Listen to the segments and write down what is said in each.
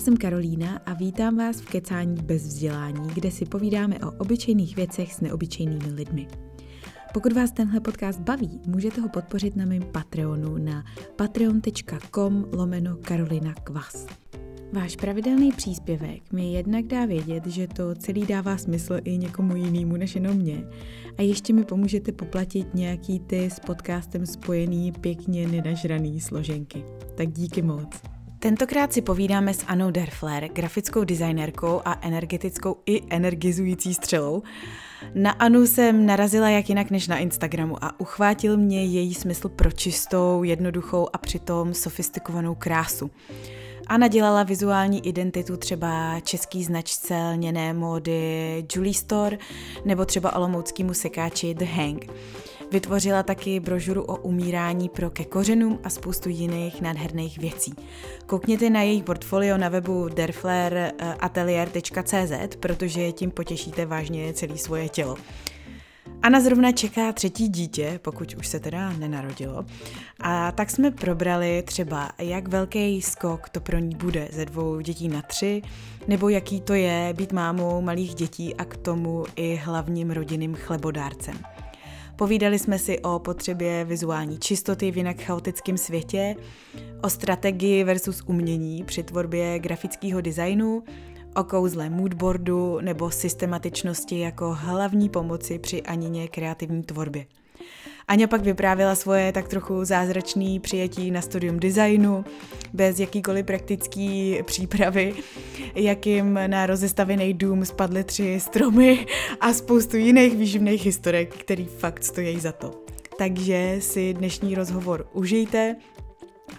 Jsem Karolína a vítám vás v Kecání bez vzdělání, kde si povídáme o obyčejných věcech s neobyčejnými lidmi. Pokud vás tenhle podcast baví, můžete ho podpořit na mém Patreonu na patreon.com lomeno Karolina Kvas. Váš pravidelný příspěvek mi jednak dá vědět, že to celý dává smysl i někomu jinému než jenom mě. A ještě mi pomůžete poplatit nějaký ty s podcastem spojený pěkně nenažraný složenky. Tak díky moc. Tentokrát si povídáme s Anou Derfler, grafickou designérkou a energetickou i energizující střelou. Na Anu jsem narazila jak jinak než na Instagramu a uchvátil mě její smysl pro čistou, jednoduchou a přitom sofistikovanou krásu. Anna dělala vizuální identitu třeba český značce lněné módy Julie Store nebo třeba olomouckýmu sekáči The Hang. Vytvořila taky brožuru o umírání pro ke kořenům a spoustu jiných nádherných věcí. Koukněte na její portfolio na webu derfleratelier.cz, protože tím potěšíte vážně celé svoje tělo. Anna zrovna čeká třetí dítě, pokud už se teda nenarodilo. A tak jsme probrali třeba, jak velký skok to pro ní bude ze dvou dětí na tři, nebo jaký to je být mámou malých dětí a k tomu i hlavním rodinným chlebodárcem. Povídali jsme si o potřebě vizuální čistoty v jinak chaotickém světě, o strategii versus umění při tvorbě grafického designu, o kouzle moodboardu nebo systematičnosti jako hlavní pomoci při Anině kreativní tvorbě. Aňa pak vyprávěla svoje tak trochu zázračné přijetí na studium designu, bez jakýkoliv praktický přípravy, jakým na rozestavěný dům spadly tři stromy a spoustu jiných výživných historek, který fakt stojí za to. Takže si dnešní rozhovor užijte,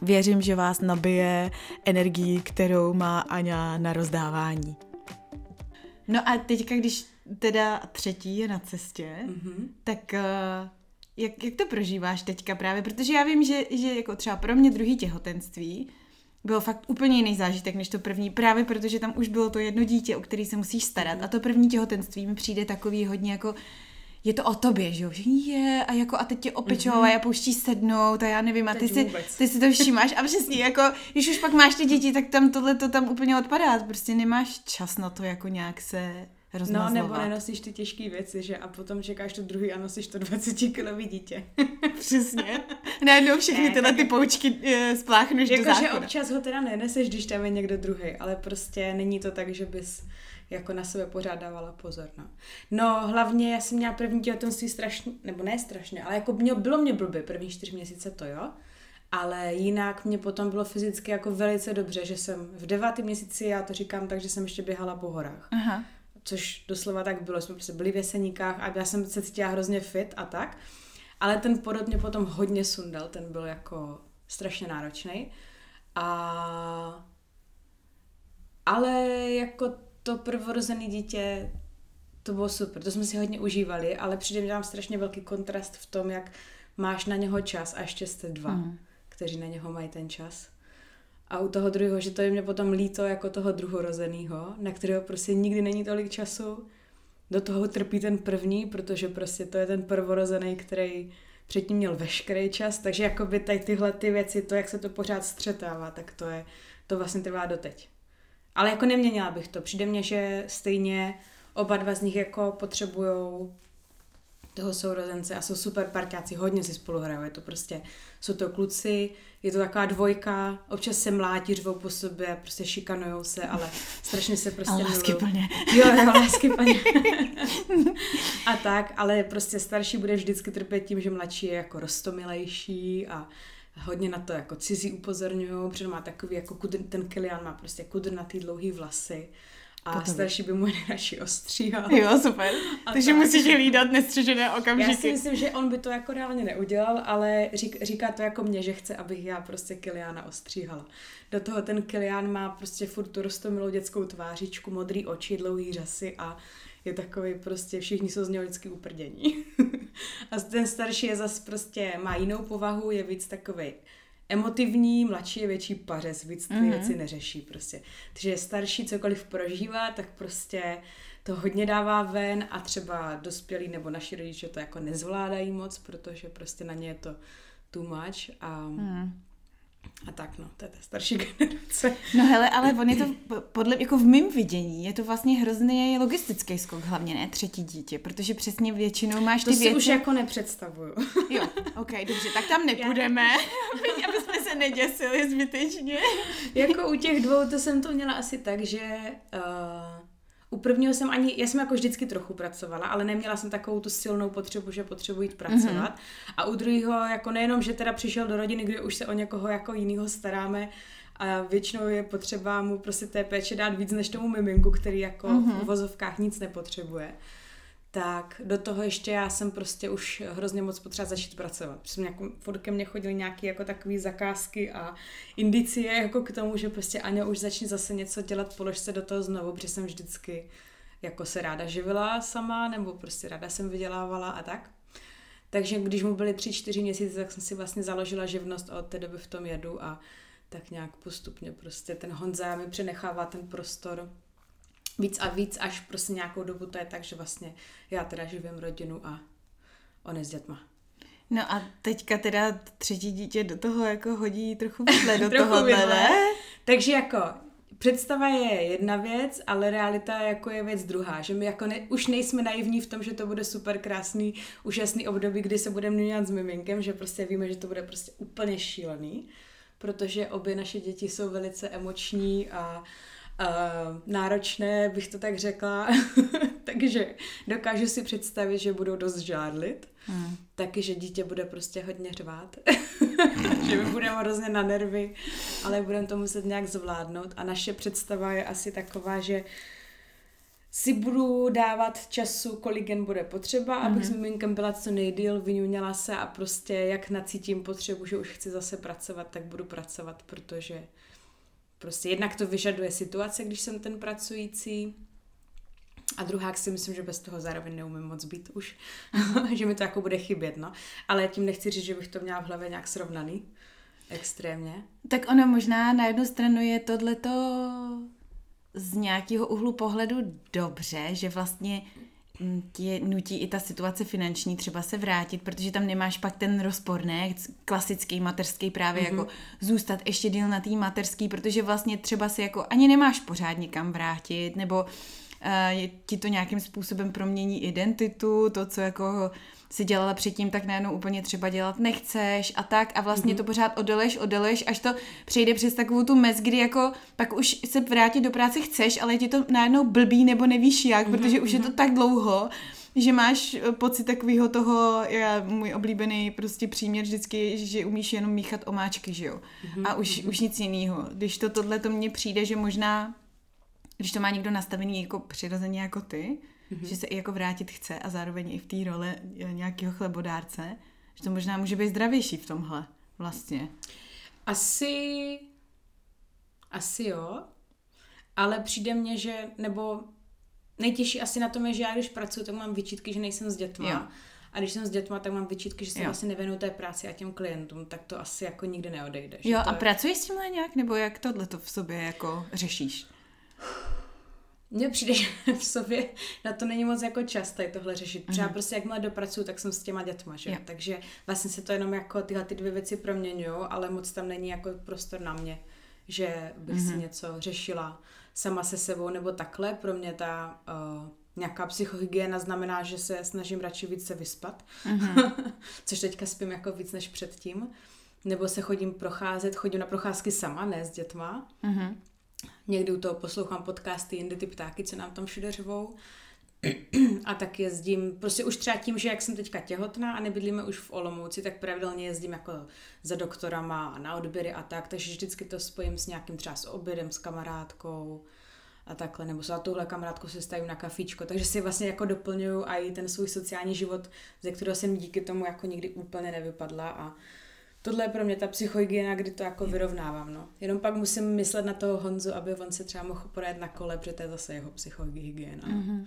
Věřím, že vás nabije energii, kterou má Aňa na rozdávání. No a teďka, když teda třetí je na cestě, mm-hmm. tak uh, jak, jak to prožíváš teďka právě? Protože já vím, že, že jako třeba pro mě druhý těhotenství bylo fakt úplně jiný zážitek než to první, právě protože tam už bylo to jedno dítě, o který se musíš starat. A to první těhotenství mi přijde takový hodně jako je to o tobě, že jo, že je a jako a teď tě opečou mm-hmm. a pouští sednout a já nevím a ty si, ty si to všímáš. A přesně jako, když už pak máš ty děti, tak tam tohle to tam úplně odpadá, prostě nemáš čas na to jako nějak se No, nebo nenosíš ty těžké věci, že? A potom čekáš to druhý a nosíš to 20 kilový dítě. Přesně. Najednou všechny ne, tyhle ty poučky e, spláchneš jako, do zákona. že občas ho teda neneseš, když tam je někdo druhý, ale prostě není to tak, že bys jako na sebe pořád dávala pozor. No, no hlavně já jsem měla první těhotenství strašně, nebo ne strašně, ale jako mě, bylo mě blbě první čtyři měsíce to jo, ale jinak mě potom bylo fyzicky jako velice dobře, že jsem v devátém měsíci, já to říkám tak, že jsem ještě běhala po horách. Aha. Což doslova tak bylo, jsme prostě byli v jeseníkách a já jsem se cítila hrozně fit a tak. Ale ten porod mě potom hodně sundal, ten byl jako strašně náročný. A ale jako to prvorozené dítě, to bylo super, to jsme si hodně užívali, ale přijde mi tam strašně velký kontrast v tom, jak máš na něho čas a ještě jste dva, mm. kteří na něho mají ten čas. A u toho druhého, že to je mě potom líto jako toho druhorozeného, na kterého prostě nikdy není tolik času. Do toho trpí ten první, protože prostě to je ten prvorozený, který předtím měl veškerý čas, takže jakoby tady tyhle ty věci, to, jak se to pořád střetává, tak to je, to vlastně trvá doteď. Ale jako neměnila bych to. Přijde mně, že stejně oba dva z nich jako potřebujou toho sourozence a jsou super parťáci, hodně si spolu hrajou, je to prostě, jsou to kluci, je to taková dvojka, občas se mlátí, řvou po sobě, prostě šikanujou se, ale strašně se prostě A lásky plně. Jo, jo, lásky plně. a tak, ale prostě starší bude vždycky trpět tím, že mladší je jako rostomilejší a hodně na to jako cizí upozorňují, protože má takový jako kudr, ten Kilian má prostě kudrnatý dlouhý vlasy a Potom starší by mu nejradši ostříhal. Jo, super. A Takže tak. musíš hlídat nestřežené okamžiky. Já si myslím, že on by to jako reálně neudělal, ale řík, říká to jako mě, že chce, abych já prostě Kiliana ostříhala. Do toho ten Kilian má prostě furt tu rostomilou dětskou tvářičku, modrý oči, dlouhý řasy a je takový prostě, všichni jsou z něho vždycky uprdění. a ten starší je zase prostě, má jinou povahu, je víc takový emotivní, mladší je větší pařez, víc ty mm-hmm. věci neřeší prostě. Takže starší cokoliv prožívá, tak prostě to hodně dává ven a třeba dospělí nebo naši rodiče to jako nezvládají moc, protože prostě na ně je to too much a mm. A tak no, to je ta starší generace. No hele, ale on je to podle, jako v mém vidění, je to vlastně hrozný logistický skok, hlavně ne třetí dítě, protože přesně většinou máš to ty věci... To si už jako nepředstavuju. Jo, ok, dobře, tak tam nepůjdeme, aby jsme se neděsili zbytečně. jako u těch dvou, to jsem to měla asi tak, že uh, u prvního jsem ani, já jsem jako vždycky trochu pracovala, ale neměla jsem takovou tu silnou potřebu, že potřebuji jít pracovat. Mm-hmm. A u druhého, jako nejenom, že teda přišel do rodiny, kde už se o někoho jako jiného staráme, a většinou je potřeba mu prostě té péče dát víc než tomu miminku, který jako mm-hmm. v uvozovkách nic nepotřebuje tak do toho ještě já jsem prostě už hrozně moc potřeba začít pracovat. Protože nějakou, furt ke mně chodily nějaké jako takové zakázky a indicie jako k tomu, že prostě Aňo už začne zase něco dělat, polož se do toho znovu, protože jsem vždycky jako se ráda živila sama, nebo prostě ráda jsem vydělávala a tak. Takže když mu byly tři, čtyři měsíce, tak jsem si vlastně založila živnost a od té doby v tom jedu a tak nějak postupně prostě ten Honza mi přenechává ten prostor víc a víc, až prostě nějakou dobu to je tak, že vlastně já teda živím rodinu a on je s dětma. No a teďka teda třetí dítě do toho jako hodí trochu vidle do toho, ne? Takže jako představa je jedna věc, ale realita jako je věc druhá, že my jako ne, už nejsme naivní v tom, že to bude super krásný, úžasný období, kdy se budeme měnit s miminkem, že prostě víme, že to bude prostě úplně šílený, protože obě naše děti jsou velice emoční a uh, náročné, bych to tak řekla. Takže dokážu si představit, že budou dost žádlit. Hmm. Taky, že dítě bude prostě hodně řvát. že my budeme hrozně na nervy, ale budeme to muset nějak zvládnout. A naše představa je asi taková, že si budu dávat času, kolik jen bude potřeba, mm-hmm. abych s mhm. miminkem byla co nejdíl, vyňuněla se a prostě jak nacítím potřebu, že už chci zase pracovat, tak budu pracovat, protože Prostě jednak to vyžaduje situace, když jsem ten pracující, a druhá si myslím, že bez toho zároveň neumím moc být už, že mi to jako bude chybět, no. Ale tím nechci říct, že bych to měla v hlavě nějak srovnaný. Extrémně. Tak ono možná na jednu stranu je tohleto z nějakého úhlu pohledu dobře, že vlastně tě nutí i ta situace finanční třeba se vrátit, protože tam nemáš pak ten rozpor, ne? Klasický mateřský právě mm-hmm. jako zůstat ještě díl na té mateřský, protože vlastně třeba si jako ani nemáš pořádně kam vrátit, nebo uh, ti to nějakým způsobem promění identitu, to, co jako si dělala předtím, tak najednou úplně třeba dělat nechceš a tak a vlastně mm-hmm. to pořád odeleš, odeleš, až to přejde přes takovou tu mez, kdy jako pak už se vrátit do práce chceš, ale je ti to najednou blbý nebo nevíš jak, mm-hmm. protože už je to mhm. tak dlouho, že máš eh, pocit takového toho, já, můj oblíbený prostě příměr vždycky, že umíš jenom míchat omáčky, že jo. Mm-hmm. A už, mm-hmm. už nic jiného. Když to tohle to mně přijde, že možná, když to má někdo nastavený jako přirozeně jako ty, mm-hmm. že se i jako vrátit chce a zároveň i v té roli eh, nějakého chlebodárce, že to možná může být zdravější v tomhle vlastně. Asi, asi jo, ale přijde mně, že, nebo nejtěžší asi na tom je, že já když pracuji, tak mám vyčítky, že nejsem s dětma. Jo. A když jsem s dětma, tak mám vyčítky, že se vlastně nevěnuju té práci a těm klientům, tak to asi jako nikdy neodejde. Jo, a je... pracuješ s tímhle nějak, nebo jak tohle to v sobě jako řešíš? Mně přijde, že v sobě na to není moc jako čas tady tohle řešit. Třeba mm. prostě jakmile dopracuju, tak jsem s těma dětma, že? Yeah. Takže vlastně se to jenom jako tyhle ty dvě věci proměňují, ale moc tam není jako prostor na mě, že bych mm. si mhm. něco řešila sama se sebou nebo takhle. Pro mě ta uh, nějaká psychohygiena znamená, že se snažím radši víc se vyspat, mm-hmm. což teďka spím jako víc než předtím. Nebo se chodím procházet, chodím na procházky sama, ne s dětma. Mm-hmm. Někdy u toho poslouchám podcasty Jindy ty ptáky, co nám tam všude řvou. A tak jezdím, prostě už třeba tím, že jak jsem teďka těhotná a nebydlíme už v Olomouci, tak pravidelně jezdím jako za doktorama a na odběry a tak, takže vždycky to spojím s nějakým třeba s obědem, s kamarádkou a takhle, nebo za tuhle kamarádku se stavím na kafíčko, takže si vlastně jako doplňuju i ten svůj sociální život, ze kterého jsem díky tomu jako nikdy úplně nevypadla a tohle je pro mě ta psychohygiena, kdy to jako vyrovnávám, no. Jenom pak musím myslet na toho Honzu, aby on se třeba mohl poradit na kole, protože to je zase jeho psychohygiena. Mm-hmm.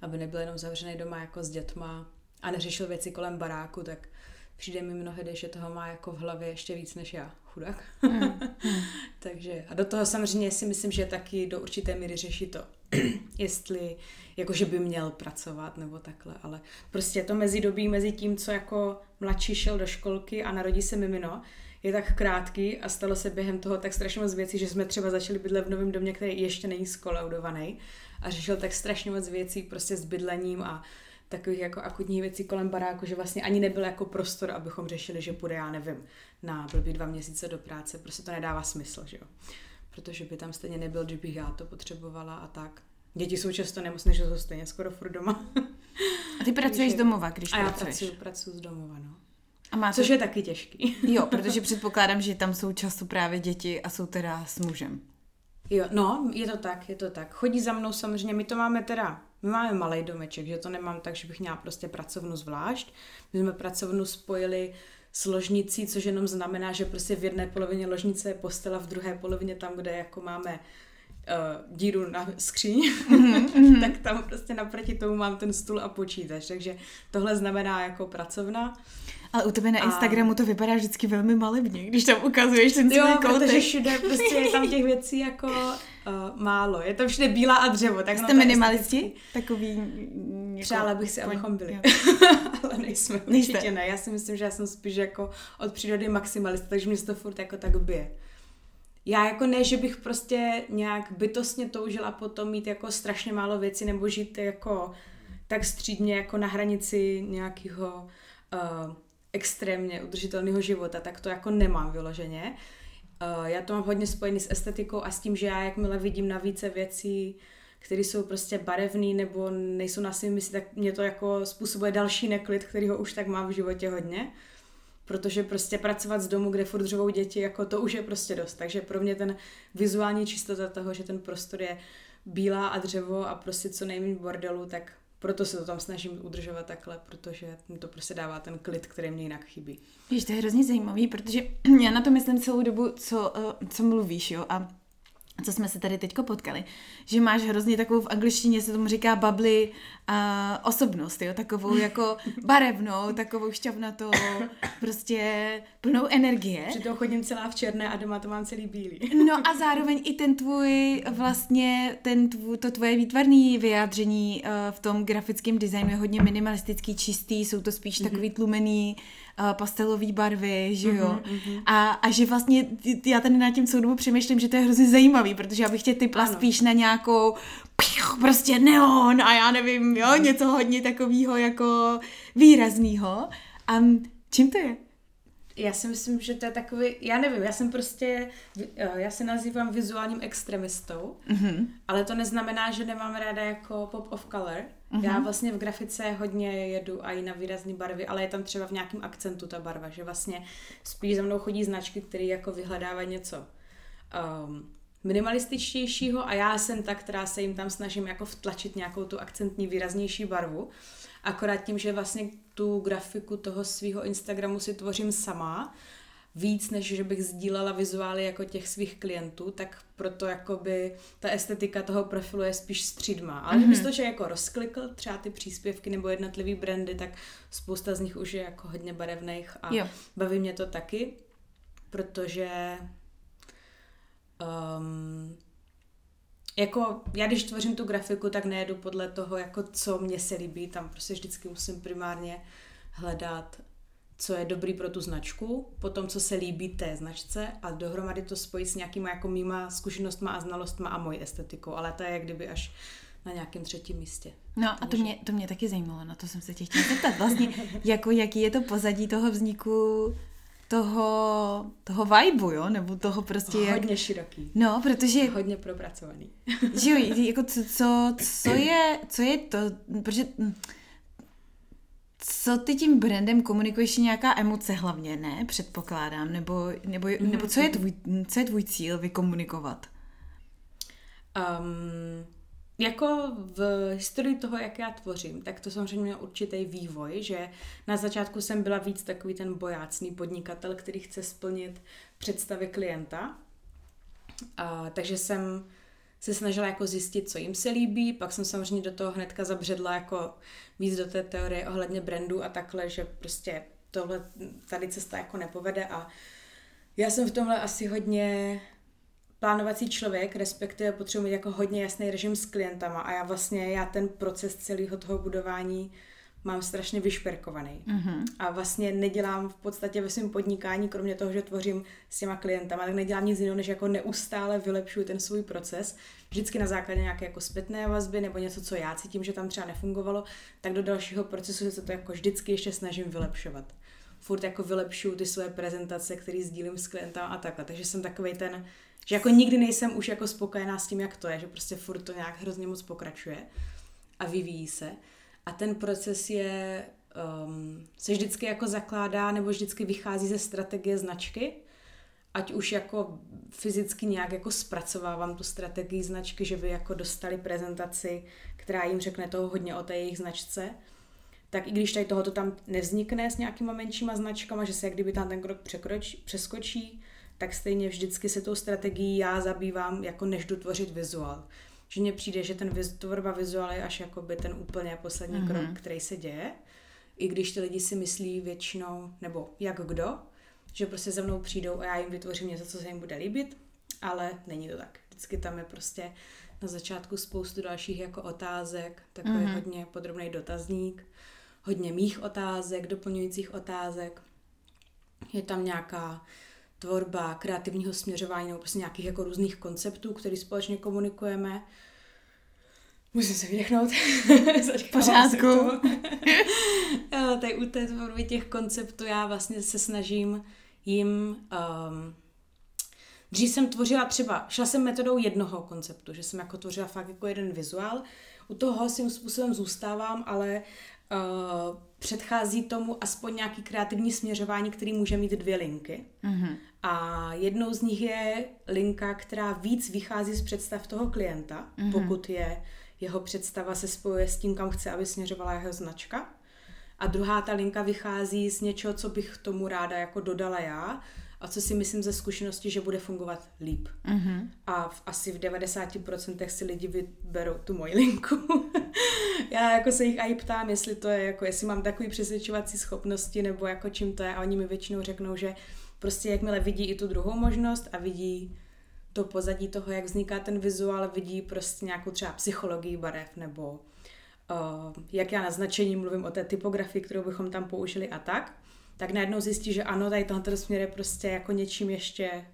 Aby nebyl jenom zavřený doma jako s dětma a neřešil věci kolem baráku, tak přijde mi mnohdy, že toho má jako v hlavě ještě víc než já, chudák. Mm. Takže a do toho samozřejmě si myslím, že taky do určité míry řeší to, jestli jakože by měl pracovat nebo takhle, ale prostě to mezidobí mezi tím, co jako mladší šel do školky a narodí se mimino, je tak krátký a stalo se během toho tak strašně moc věcí, že jsme třeba začali bydlet v novém domě, který ještě není skolaudovaný a řešil tak strašně moc věcí prostě s bydlením a takových jako akutních věcí kolem baráku, že vlastně ani nebyl jako prostor, abychom řešili, že půjde, já nevím, na blbý dva měsíce do práce. Prostě to nedává smysl, že jo. Protože by tam stejně nebyl, že bych já to potřebovala a tak. Děti jsou často nemocné, že jsou stejně skoro furt doma. A ty pracuješ z domova, když A já pracuješ? pracuji, pracuji z domova, no. A máte... Což je taky těžký. Jo, protože předpokládám, že tam jsou často právě děti a jsou teda s mužem. Jo, no, je to tak, je to tak. Chodí za mnou samozřejmě, my to máme teda, my máme malý domeček, že to nemám tak, že bych měla prostě pracovnu zvlášť. My jsme pracovnu spojili s ložnicí, což jenom znamená, že prostě v jedné polovině ložnice je postela, v druhé polovině tam, kde jako máme uh, díru na skříň, mm-hmm. tak tam prostě naproti tomu mám ten stůl a počítač. Takže tohle znamená jako pracovna. Ale u tebe na Instagramu to vypadá vždycky velmi malebně, když tam ukazuješ ten svůj Jo, koutek. protože všude prostě je tam těch věcí jako uh, málo. Je to všude bílá a dřevo. Tak Jste je minimalisti? estetický. Takový... mm, Jako... Přála bych si, abychom byli. Ale nejsme, Nejste. určitě ne. Já si myslím, že já jsem spíš jako od přírody maximalista, takže mě se to furt jako tak bije. Já jako ne, že bych prostě nějak bytostně toužila potom mít jako strašně málo věcí nebo žít jako tak střídně jako na hranici nějakého uh, extrémně udržitelného života, tak to jako nemám vyloženě. Uh, já to mám hodně spojený s estetikou a s tím, že já jakmile vidím na více věcí, které jsou prostě barevné nebo nejsou na svým místě, tak mě to jako způsobuje další neklid, který ho už tak mám v životě hodně. Protože prostě pracovat z domu, kde furt děti, jako to už je prostě dost. Takže pro mě ten vizuální čistota toho, že ten prostor je bílá a dřevo a prostě co nejméně bordelu, tak proto se to tam snažím udržovat takhle, protože mi to prostě dává ten klid, který mě jinak chybí. Víš, to je hrozně zajímavý, protože já na to myslím celou dobu, co, eh, co mluvíš, jo, a co jsme se tady teďko potkali, že máš hrozně takovou v angličtině se tomu říká bubbly uh, osobnost, jo, takovou jako barevnou, takovou šťavnatou, prostě plnou energie. Přitom chodím celá v černé a doma to mám celý bílý. No a zároveň i ten tvůj vlastně, ten tvůj, to tvoje výtvarné vyjádření uh, v tom grafickém designu je hodně minimalistický, čistý, jsou to spíš mm-hmm. takový tlumený pastelové barvy, že jo. Mm-hmm. A, a že vlastně já tady nad tím celou dobu přemýšlím, že to je hrozně zajímavý, protože já bych tě typla Ano. spíš na nějakou pich, prostě neon a já nevím, jo, něco hodně takového jako výrazného. A čím to je? Já si myslím, že to je takový, já nevím, já jsem prostě, eh, já se nazývám vizuálním extremistou, Mhm. ale to neznamená, že nemám ráda jako pop of color. Mhm. Já vlastně v grafice hodně jedu a i na výrazné barvy, ale je tam třeba v nějakém akcentu ta barva, že vlastně spíš za mnou chodí značky, které jako vyhledávají něco um, minimalističtějšího a já jsem ta, která se jim tam snažím jako vtlačit nějakou tu akcentní výraznější barvu. Akorát tím, že vlastně tu grafiku toho svého Instagramu si tvořím sama, víc, než že bych sdílela vizuály jako těch svých klientů, tak proto jakoby ta estetika toho profilu je spíš střídma. Ale mm-hmm. to, že jako rozklikl třeba ty příspěvky nebo jednotlivý brandy, tak spousta z nich už je jako hodně barevných a Jo. baví mě to taky, protože um, jako já když tvořím tu grafiku, tak nejedu podle toho, jako co mě se líbí, tam prostě vždycky musím primárně hledat, co je dobrý pro tu značku, potom co se líbí té značce a dohromady to spojit s nějakýma jako mýma zkušenostma a znalostma a mojí estetikou, ale to je jak kdyby až na nějakém třetím místě. No a to mě, to mě taky zajímalo, na to jsem se tě chtěla zeptat. Vlastně, jako, jaký je to pozadí toho vzniku toho, toho vibu, jo? Nebo toho prostě jak... Hodně široký. No, protože, Hodně propracovaný. že jo, jako co, co, co, je, co je to, protože hm, co ty tím brandem komunikuješ, je nějaká emoce hlavně, ne? Předpokládám, nebo, nebo, nebo co, je tvůj, co je tvůj cíl vykomunikovat? Um, jako v historii toho, jak já tvořím, tak to samozřejmě mělo určitý vývoj, že na začátku jsem byla víc takový ten bojácný podnikatel, který chce splnit představy klienta. A, takže jsem se snažila jako zjistit, co jim se líbí, pak jsem samozřejmě do toho hnedka zabředla jako víc do té teorie ohledně brandu a takhle, že prostě tohle, tady cesta jako nepovede a já jsem v tomhle asi hodně plánovací člověk, respektive potřebuji mít jako hodně jasný režim s klientama a já vlastně, já ten proces celého toho budování mám strašně vyšperkovaný. Mm-hmm. A vlastně nedělám v podstatě ve svém podnikání, kromě toho, že tvořím s těma klientama, tak nedělám nic jiného, než jako neustále vylepšuju ten svůj proces. Vždycky na základě nějaké jako zpětné vazby nebo něco, co já cítím, že tam třeba nefungovalo, tak do dalšího procesu se to jako vždycky ještě snažím vylepšovat. Furt jako vylepšuju ty své prezentace, které sdílím s klientem a takhle. Takže jsem takový ten, že jako nikdy nejsem už jako spokojená s tím, jak to je, že prostě furt to nějak hrozně moc pokračuje a vyvíjí se. A ten proces je, um, se vždycky jako zakládá nebo vždycky vychází ze strategie značky, ať už jako fyzicky nějak jako zpracovávám tu strategii značky, že by jako dostali prezentaci, která jim řekne toho hodně o té jejich značce, tak i když tady tohoto tam nevznikne s nějakýma menšíma značkama, že se jak kdyby tam ten krok překroč, přeskočí, tak stejně vždycky se tou strategií já zabývám, jako než dotvořit vizuál že mně přijde, že ten viz, tvorba vizuál je až jakoby ten úplně poslední mm-hmm. krok, který se děje. I když ty lidi si myslí většinou, nebo jak kdo, že prostě za mnou přijdou a já jim vytvořím něco, co se jim bude líbit, ale není to tak. Vždycky tam je prostě na začátku spoustu dalších jako otázek, takový mm-hmm. hodně podrobný dotazník, hodně mých otázek, doplňujících otázek. Je tam nějaká tvorba kreativního směřování nebo prostě nějakých jako různých konceptů, které společně komunikujeme. Musím se vydechnout. pořádku. Tady u té tvorby těch konceptů já vlastně se snažím jim... Um, dřív jsem tvořila třeba, šla jsem metodou jednoho konceptu, že jsem jako tvořila fakt jako jeden vizuál. U toho svým způsobem zůstávám, ale uh, předchází tomu aspoň nějaký kreativní směřování, který může mít dvě linky. Mm-hmm. A jednou z nich je linka, která víc vychází z představ toho klienta, mm-hmm. pokud je jeho představa se spojuje s tím, kam chce, aby směřovala jeho značka. A druhá ta linka vychází z něčeho, co bych tomu ráda jako dodala já a co si myslím ze zkušenosti, že bude fungovat líp. Mm-hmm. A v, asi v 90% si lidi vyberou tu moji linku. Já jako se jich i ptám, jestli to je, jako jestli mám takový přesvědčovací schopnosti, nebo jako čím to je a oni mi většinou řeknou, že prostě jakmile vidí i tu druhou možnost a vidí to pozadí toho, jak vzniká ten vizuál, vidí prostě nějakou třeba psychologii barev nebo uh, jak já na značení mluvím o té typografii, kterou bychom tam použili a tak, tak najednou zjistí, že ano, tady tohle směr je prostě jako něčím ještě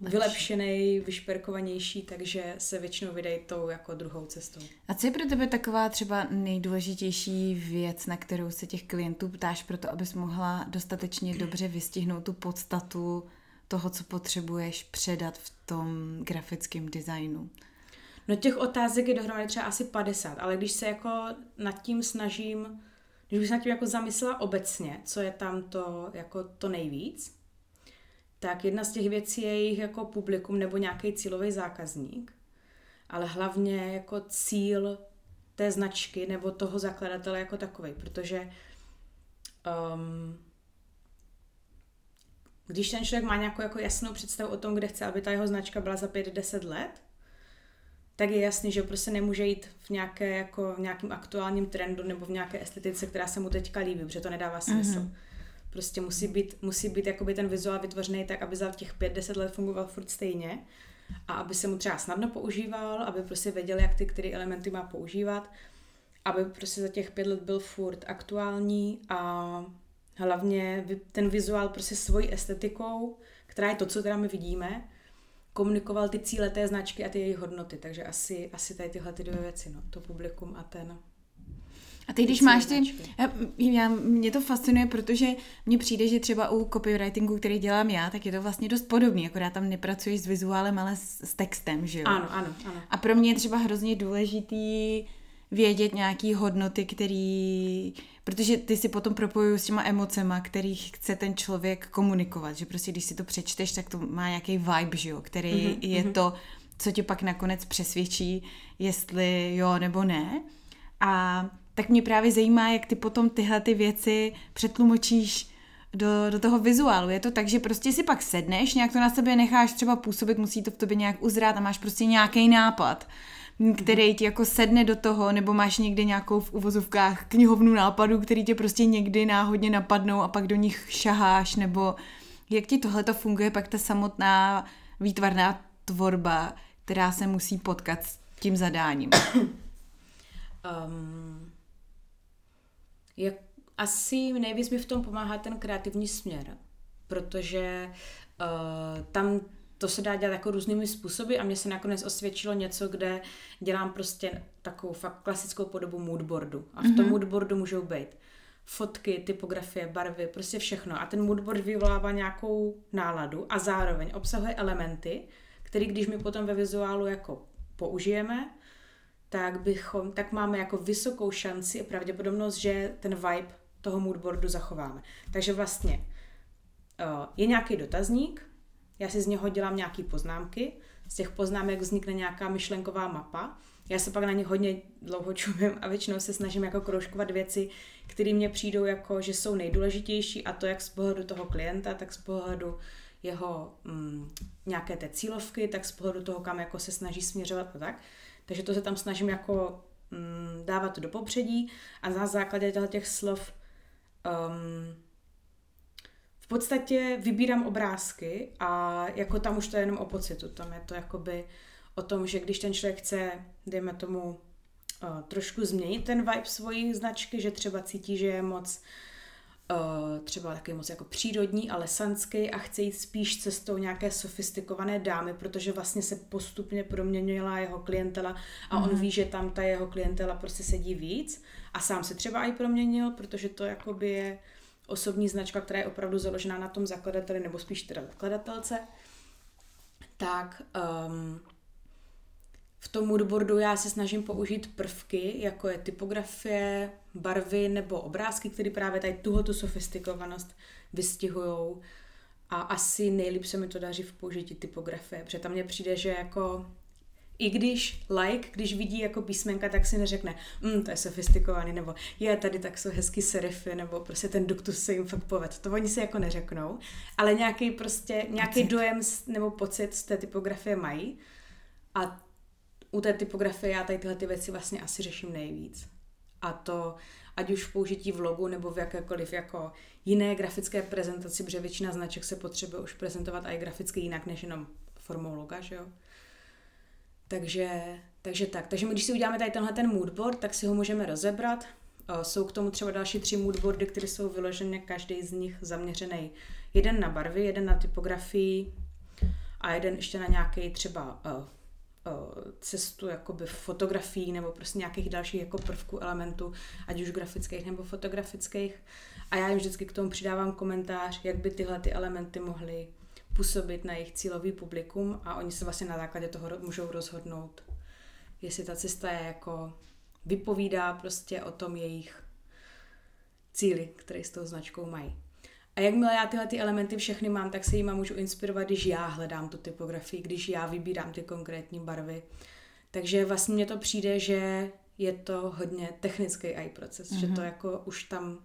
Lepší. vylepšený, vyšperkovanější, takže se většinou vydají tou jako druhou cestou. A co je pro tebe taková třeba nejdůležitější věc, na kterou se těch klientů ptáš, proto abys mohla dostatečně dobře vystihnout tu podstatu toho, co potřebuješ předat v tom grafickém designu? No těch otázek je dohromady třeba asi 50, ale když se jako nad tím snažím když bych se nad tím jako zamyslela obecně, co je tam to, jako to nejvíc, tak jedna z těch věcí je jejich jako publikum nebo nějaký cílový zákazník, ale hlavně jako cíl té značky nebo toho zakladatele jako takový, protože um, když ten člověk má nějakou jako jasnou představu o tom, kde chce, aby ta jeho značka byla za 5-10 let, tak je jasný, že prostě nemůže jít v, nějaké, jako, v nějakým aktuálním trendu nebo v nějaké estetice, která se mu teďka líbí, protože to nedává smysl. Mm-hmm. Prostě musí být, musí být jakoby ten vizuál vytvořený tak, aby za těch 5-10 let fungoval furt stejně a aby se mu třeba snadno používal, aby prostě věděl, jak ty které elementy má používat, aby prostě za těch pět let byl furt aktuální a hlavně ten vizuál prostě svojí estetikou, která je to, co teda my vidíme, komunikoval ty cíle té značky a ty její hodnoty. Takže asi, asi tady tyhle ty dvě věci, no, to publikum a ten a ty, když máš ty, já, mě to fascinuje, protože mně přijde, že třeba u copywritingu, který dělám já, tak je to vlastně dost podobný, akorát tam nepracuješ s vizuálem, ale s, s textem, že jo? Ano, ano, ano. A pro mě je třeba hrozně důležitý vědět nějaký hodnoty, který, protože ty si potom propojují s těma emocema, kterých chce ten člověk komunikovat, že prostě když si to přečteš, tak to má nějaký vibe, že jo, který mm-hmm, je mm-hmm. to, co tě pak nakonec přesvědčí, jestli jo nebo ne. A tak mě právě zajímá, jak ty potom tyhle ty věci přetlumočíš do, do toho vizuálu. Je to tak, že prostě si pak sedneš, nějak to na sebe necháš třeba působit, musí to v tobě nějak uzrát a máš prostě nějaký nápad který ti jako sedne do toho, nebo máš někde nějakou v uvozovkách knihovnu nápadů, který tě prostě někdy náhodně napadnou a pak do nich šaháš, nebo jak ti tohle to funguje, pak ta samotná výtvarná tvorba, která se musí potkat s tím zadáním? Um, Jak, asi nejvíc mi v tom pomáhá ten kreativní směr, protože uh, tam to se dá dělat jako různými způsoby a mně se nakonec osvědčilo něco, kde dělám prostě takovou fakt klasickou podobu moodboardu. A v tom mm-hmm. moodboardu můžou být fotky, typografie, barvy, prostě všechno. A ten moodboard vyvolává nějakou náladu a zároveň obsahuje elementy, které když my potom ve vizuálu jako použijeme, tak, bychom, tak máme jako vysokou šanci a pravděpodobnost, že ten vibe toho moodboardu zachováme. Takže vlastně uh, je nějaký dotazník, já si z něho dělám nějaké poznámky, z těch poznámek vznikne nějaká myšlenková mapa, já se pak na ně hodně dlouho čumím a většinou se snažím jako kroužkovat věci, které mě přijdou jako, že jsou nejdůležitější a to jak z pohledu toho klienta, tak z pohledu jeho mm, nějaké té cílovky, tak z pohledu toho, kam jako se snaží směřovat a tak. Takže to se tam snažím jako mm, dávat do popředí a na základě těch slov um, v podstatě vybírám obrázky a jako tam už to je jenom o pocitu, tam je to jakoby o tom, že když ten člověk chce, dejme tomu, uh, trošku změnit ten vibe svojí značky, že třeba cítí, že je moc třeba takový moc jako přírodní a lesanský a chce jít spíš cestou nějaké sofistikované dámy, protože vlastně se postupně proměnila jeho klientela a mm. on mhm. ví, že tam ta jeho klientela prostě sedí víc a sám se třeba i proměnil, protože to jakoby je osobní značka, která je opravdu založená na tom zakladateli, nebo spíš teda zakladatelce, tak um, v tom moodboardu já se snažím použít prvky, jako je typografie, barvy nebo obrázky, které právě tady tuhotu sofistikovanost vystihují. A asi nejlíp se mi to daří v použití typografie, protože tam mně přijde, že jako i když like, když vidí jako písmenka, tak si neřekne, mm, to je sofistikovaný, nebo je tady tak jsou hezký serify, nebo prostě ten duktus se jim fakt poved. To oni si jako neřeknou, ale nějaký prostě, nějaký pocit. dojem nebo pocit z té typografie mají. A u té typografie já tady tyhle ty věci vlastně asi řeším nejvíc. A to ať už v použití vlogu nebo v jakékoliv jako jiné grafické prezentaci, protože většina značek se potřebuje už prezentovat i graficky jinak než jenom formou loga, že jo. Takže, takže tak. Takže my, když si uděláme tady tenhle ten moodboard, tak si ho můžeme rozebrat. Jsou k tomu třeba další tři moodboardy, které jsou vyložené, každý z nich zaměřený jeden na barvy, jeden na typografii a jeden ještě na nějaký třeba cestu jakoby fotografií nebo prostě nějakých dalších jako prvků, elementů, ať už grafických nebo fotografických. A já jim vždycky k tomu přidávám komentář, jak by tyhle ty elementy mohly působit na jejich cílový publikum a oni se vlastně na základě toho můžou rozhodnout, jestli ta cesta je jako vypovídá prostě o tom jejich cíli, které s tou značkou mají. A jakmile já tyhle ty elementy všechny mám, tak se jima můžu inspirovat, když já hledám tu typografii, když já vybírám ty konkrétní barvy. Takže vlastně mně to přijde, že je to hodně technický AI proces, mm-hmm. že to mhm. jako už tam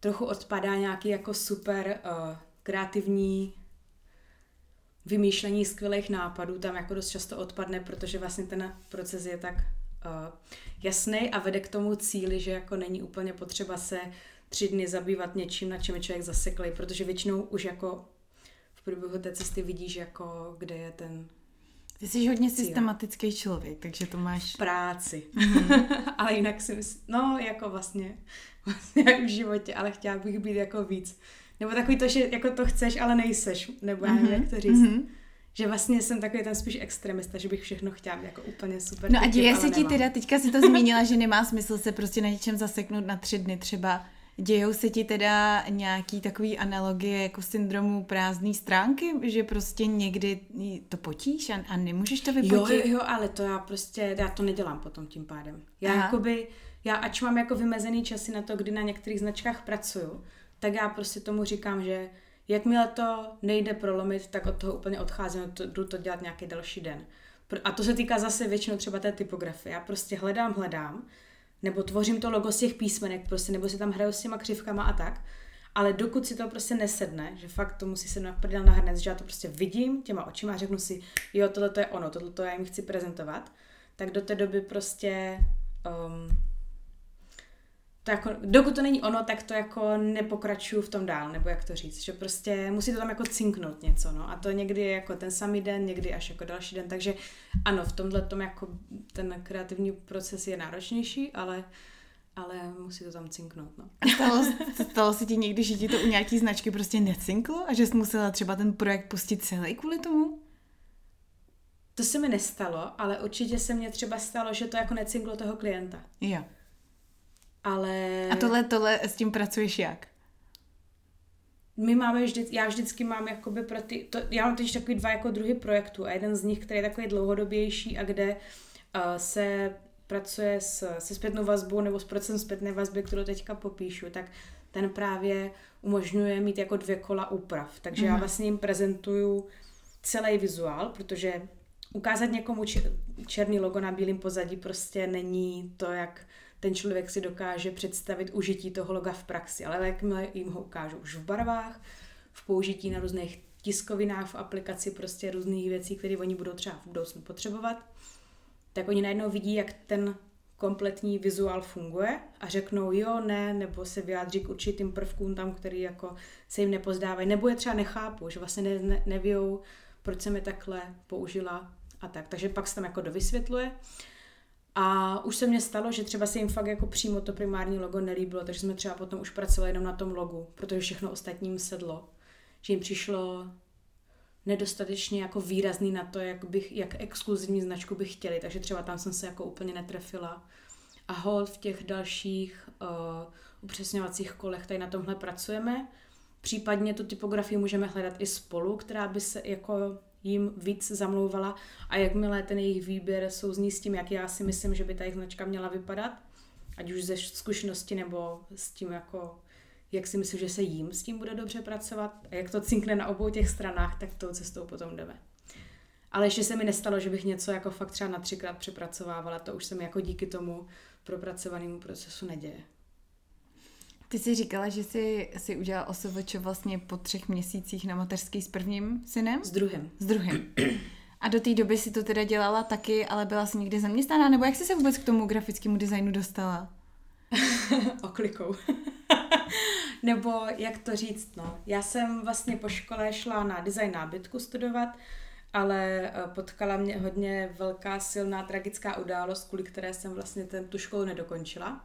trochu odpadá nějaký jako super uh, kreativní vymýšlení skvělých nápadů, tam jako dost často odpadne, protože vlastně ten proces je tak uh, jasný a vede k tomu cíli, že jako není úplně potřeba se tři dny zabývat něčím, na čem je člověk zaseklý, protože většinou už jako v průběhu té cesty vidíš, jako kde je ten ty jsi hodně systematický člověk, takže to máš... V práci. Mm-hmm. ale jinak si myslím, no jako vlastně, vlastně jak v životě, ale chtěla bych být jako víc. Nebo takový to, že jako to chceš, ale nejseš, nebo já nevím, mm-hmm. jak to říct. Mm-hmm. Že vlastně jsem takový ten spíš extremista, že bych všechno chtěla jako úplně super. No a děje se ti teda, teďka si to zmínila, že nemá smysl se prostě na něčem zaseknout na tři dny třeba Dějou se ti teda nějaký takový analogie jako syndromu prázdné stránky, že prostě někdy to potíš a, a nemůžeš to vypotit? Jo, jo, jo, ale to já prostě, já to nedělám potom tím pádem. Já Aha. jakoby, já ač mám jako vymezený časy na to, kdy na některých značkách pracuju, tak já prostě tomu říkám, že jakmile to nejde prolomit, tak od toho úplně odcházím, to, jdu to dělat nějaký další den. A to se týká zase většinou třeba té typografie. Já prostě hledám, hledám nebo tvořím to logo z těch písmenek, prostě, nebo si tam hraju s těma křivkama a tak. Ale dokud si to prostě nesedne, že fakt to musí se naprdel na hrnec, že já to prostě vidím těma očima a řeknu si, jo, tohle to je ono, tohle to já jim chci prezentovat, tak do té doby prostě um, to jako, dokud to není ono, tak to jako nepokračuju v tom dál, nebo jak to říct, že prostě musí to tam jako cinknout něco, no a to někdy je jako ten samý den, někdy až jako další den, takže ano, v tomhle tom jako ten kreativní proces je náročnější, ale ale musí to tam cinknout, no. A stalo, stalo se ti někdy, že ti to u nějaký značky prostě necinklo a že jsi musela třeba ten projekt pustit celý kvůli tomu? To se mi nestalo, ale určitě se mně třeba stalo, že to jako necinklo toho klienta. Jo. Ale... A tohle, tohle s tím pracuješ jak? My máme vždy, já vždycky mám jakoby pro ty, to, já mám teď takový dva jako druhy projektů a jeden z nich, který je takový dlouhodobější a kde uh, se pracuje s, se zpětnou vazbou nebo s procesem zpětné vazby, kterou teďka popíšu, tak ten právě umožňuje mít jako dvě kola úprav. Takže mm-hmm. já mhm. vlastně jim prezentuju celý vizuál, protože ukázat někomu černý logo na bílém pozadí prostě není to, jak ten člověk si dokáže představit užití toho loga v praxi, ale jakmile jim ho ukážu už v barvách, v použití na různých tiskovinách, v aplikaci prostě různých věcí, které oni budou třeba v budoucnu potřebovat, tak oni najednou vidí, jak ten kompletní vizuál funguje a řeknou jo, ne, nebo se vyjádří k určitým prvkům tam, který jako se jim nepozdávají, nebo je třeba nechápu, že vlastně ne, ne, nevějou, proč jsem je takhle použila a tak. Takže pak se tam jako dovysvětluje. A už se mně stalo, že třeba se jim fakt jako přímo to primární logo nelíbilo, takže jsme třeba potom už pracovali jenom na tom logu, protože všechno ostatním sedlo. Že jim přišlo nedostatečně jako výrazný na to, jak, bych, jak exkluzivní značku bych chtěli, takže třeba tam jsem se jako úplně netrefila. A hold v těch dalších uh, upřesňovacích kolech tady na tomhle pracujeme. Případně tu typografii můžeme hledat i spolu, která by se jako jim víc zamlouvala a jakmile ten jejich výběr souzní s tím, jak já si myslím, že by ta jejich značka měla vypadat, ať už ze zkušenosti nebo s tím jako jak si myslím, že se jim s tím bude dobře pracovat a jak to cinkne na obou těch stranách, tak tou cestou potom jdeme. Ale ještě se mi nestalo, že bych něco jako fakt třeba na třikrát přepracovávala, to už se mi jako díky tomu propracovanému procesu neděje. Ty jsi říkala, že jsi, jsi udělala OSVČ vlastně po třech měsících na mateřský s prvním synem? S druhým. S druhým. A do té doby si to teda dělala taky, ale byla jsi někde zaměstnaná? Nebo jak jsi se vůbec k tomu grafickému designu dostala? Oklikou. Nebo jak to říct, no. Já jsem vlastně po škole šla na design nábytku studovat, ale eh, potkala mě hodně velká, silná, tragická událost, kvůli které jsem vlastně ten, tu školu nedokončila.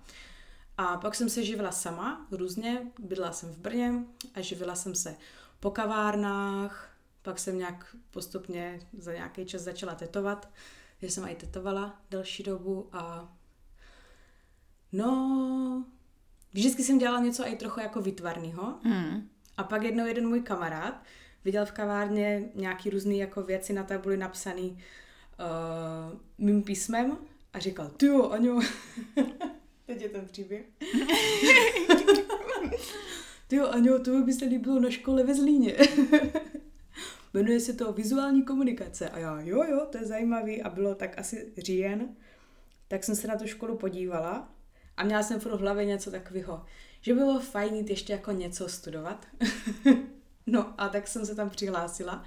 A pak jsem se živila sama, různě. Bydla jsem v Brně a živila jsem se po kavárnách, pak jsem nějak postupně za nějaký čas začala tetovat, že jsem i tetovala delší dobu a no, vždycky jsem dělala něco i trochu jako výtvarného. Mm. A pak jednou jeden můj kamarád viděl v kavárně nějaký různý jako věci na tabuli napsaný uh, mým písmem a říkal, ty jo, Aňo, teď je ten příběh. ty jo, Aňo, to by se líbilo na škole ve Zlíně. Jmenuje se to vizuální komunikace. A já, jo, jo, to je zajímavý. A bylo tak asi říjen. Tak jsem se na tu školu podívala a měla jsem v hlavě něco takového, že bylo fajn jít ještě jako něco studovat. no a tak jsem se tam přihlásila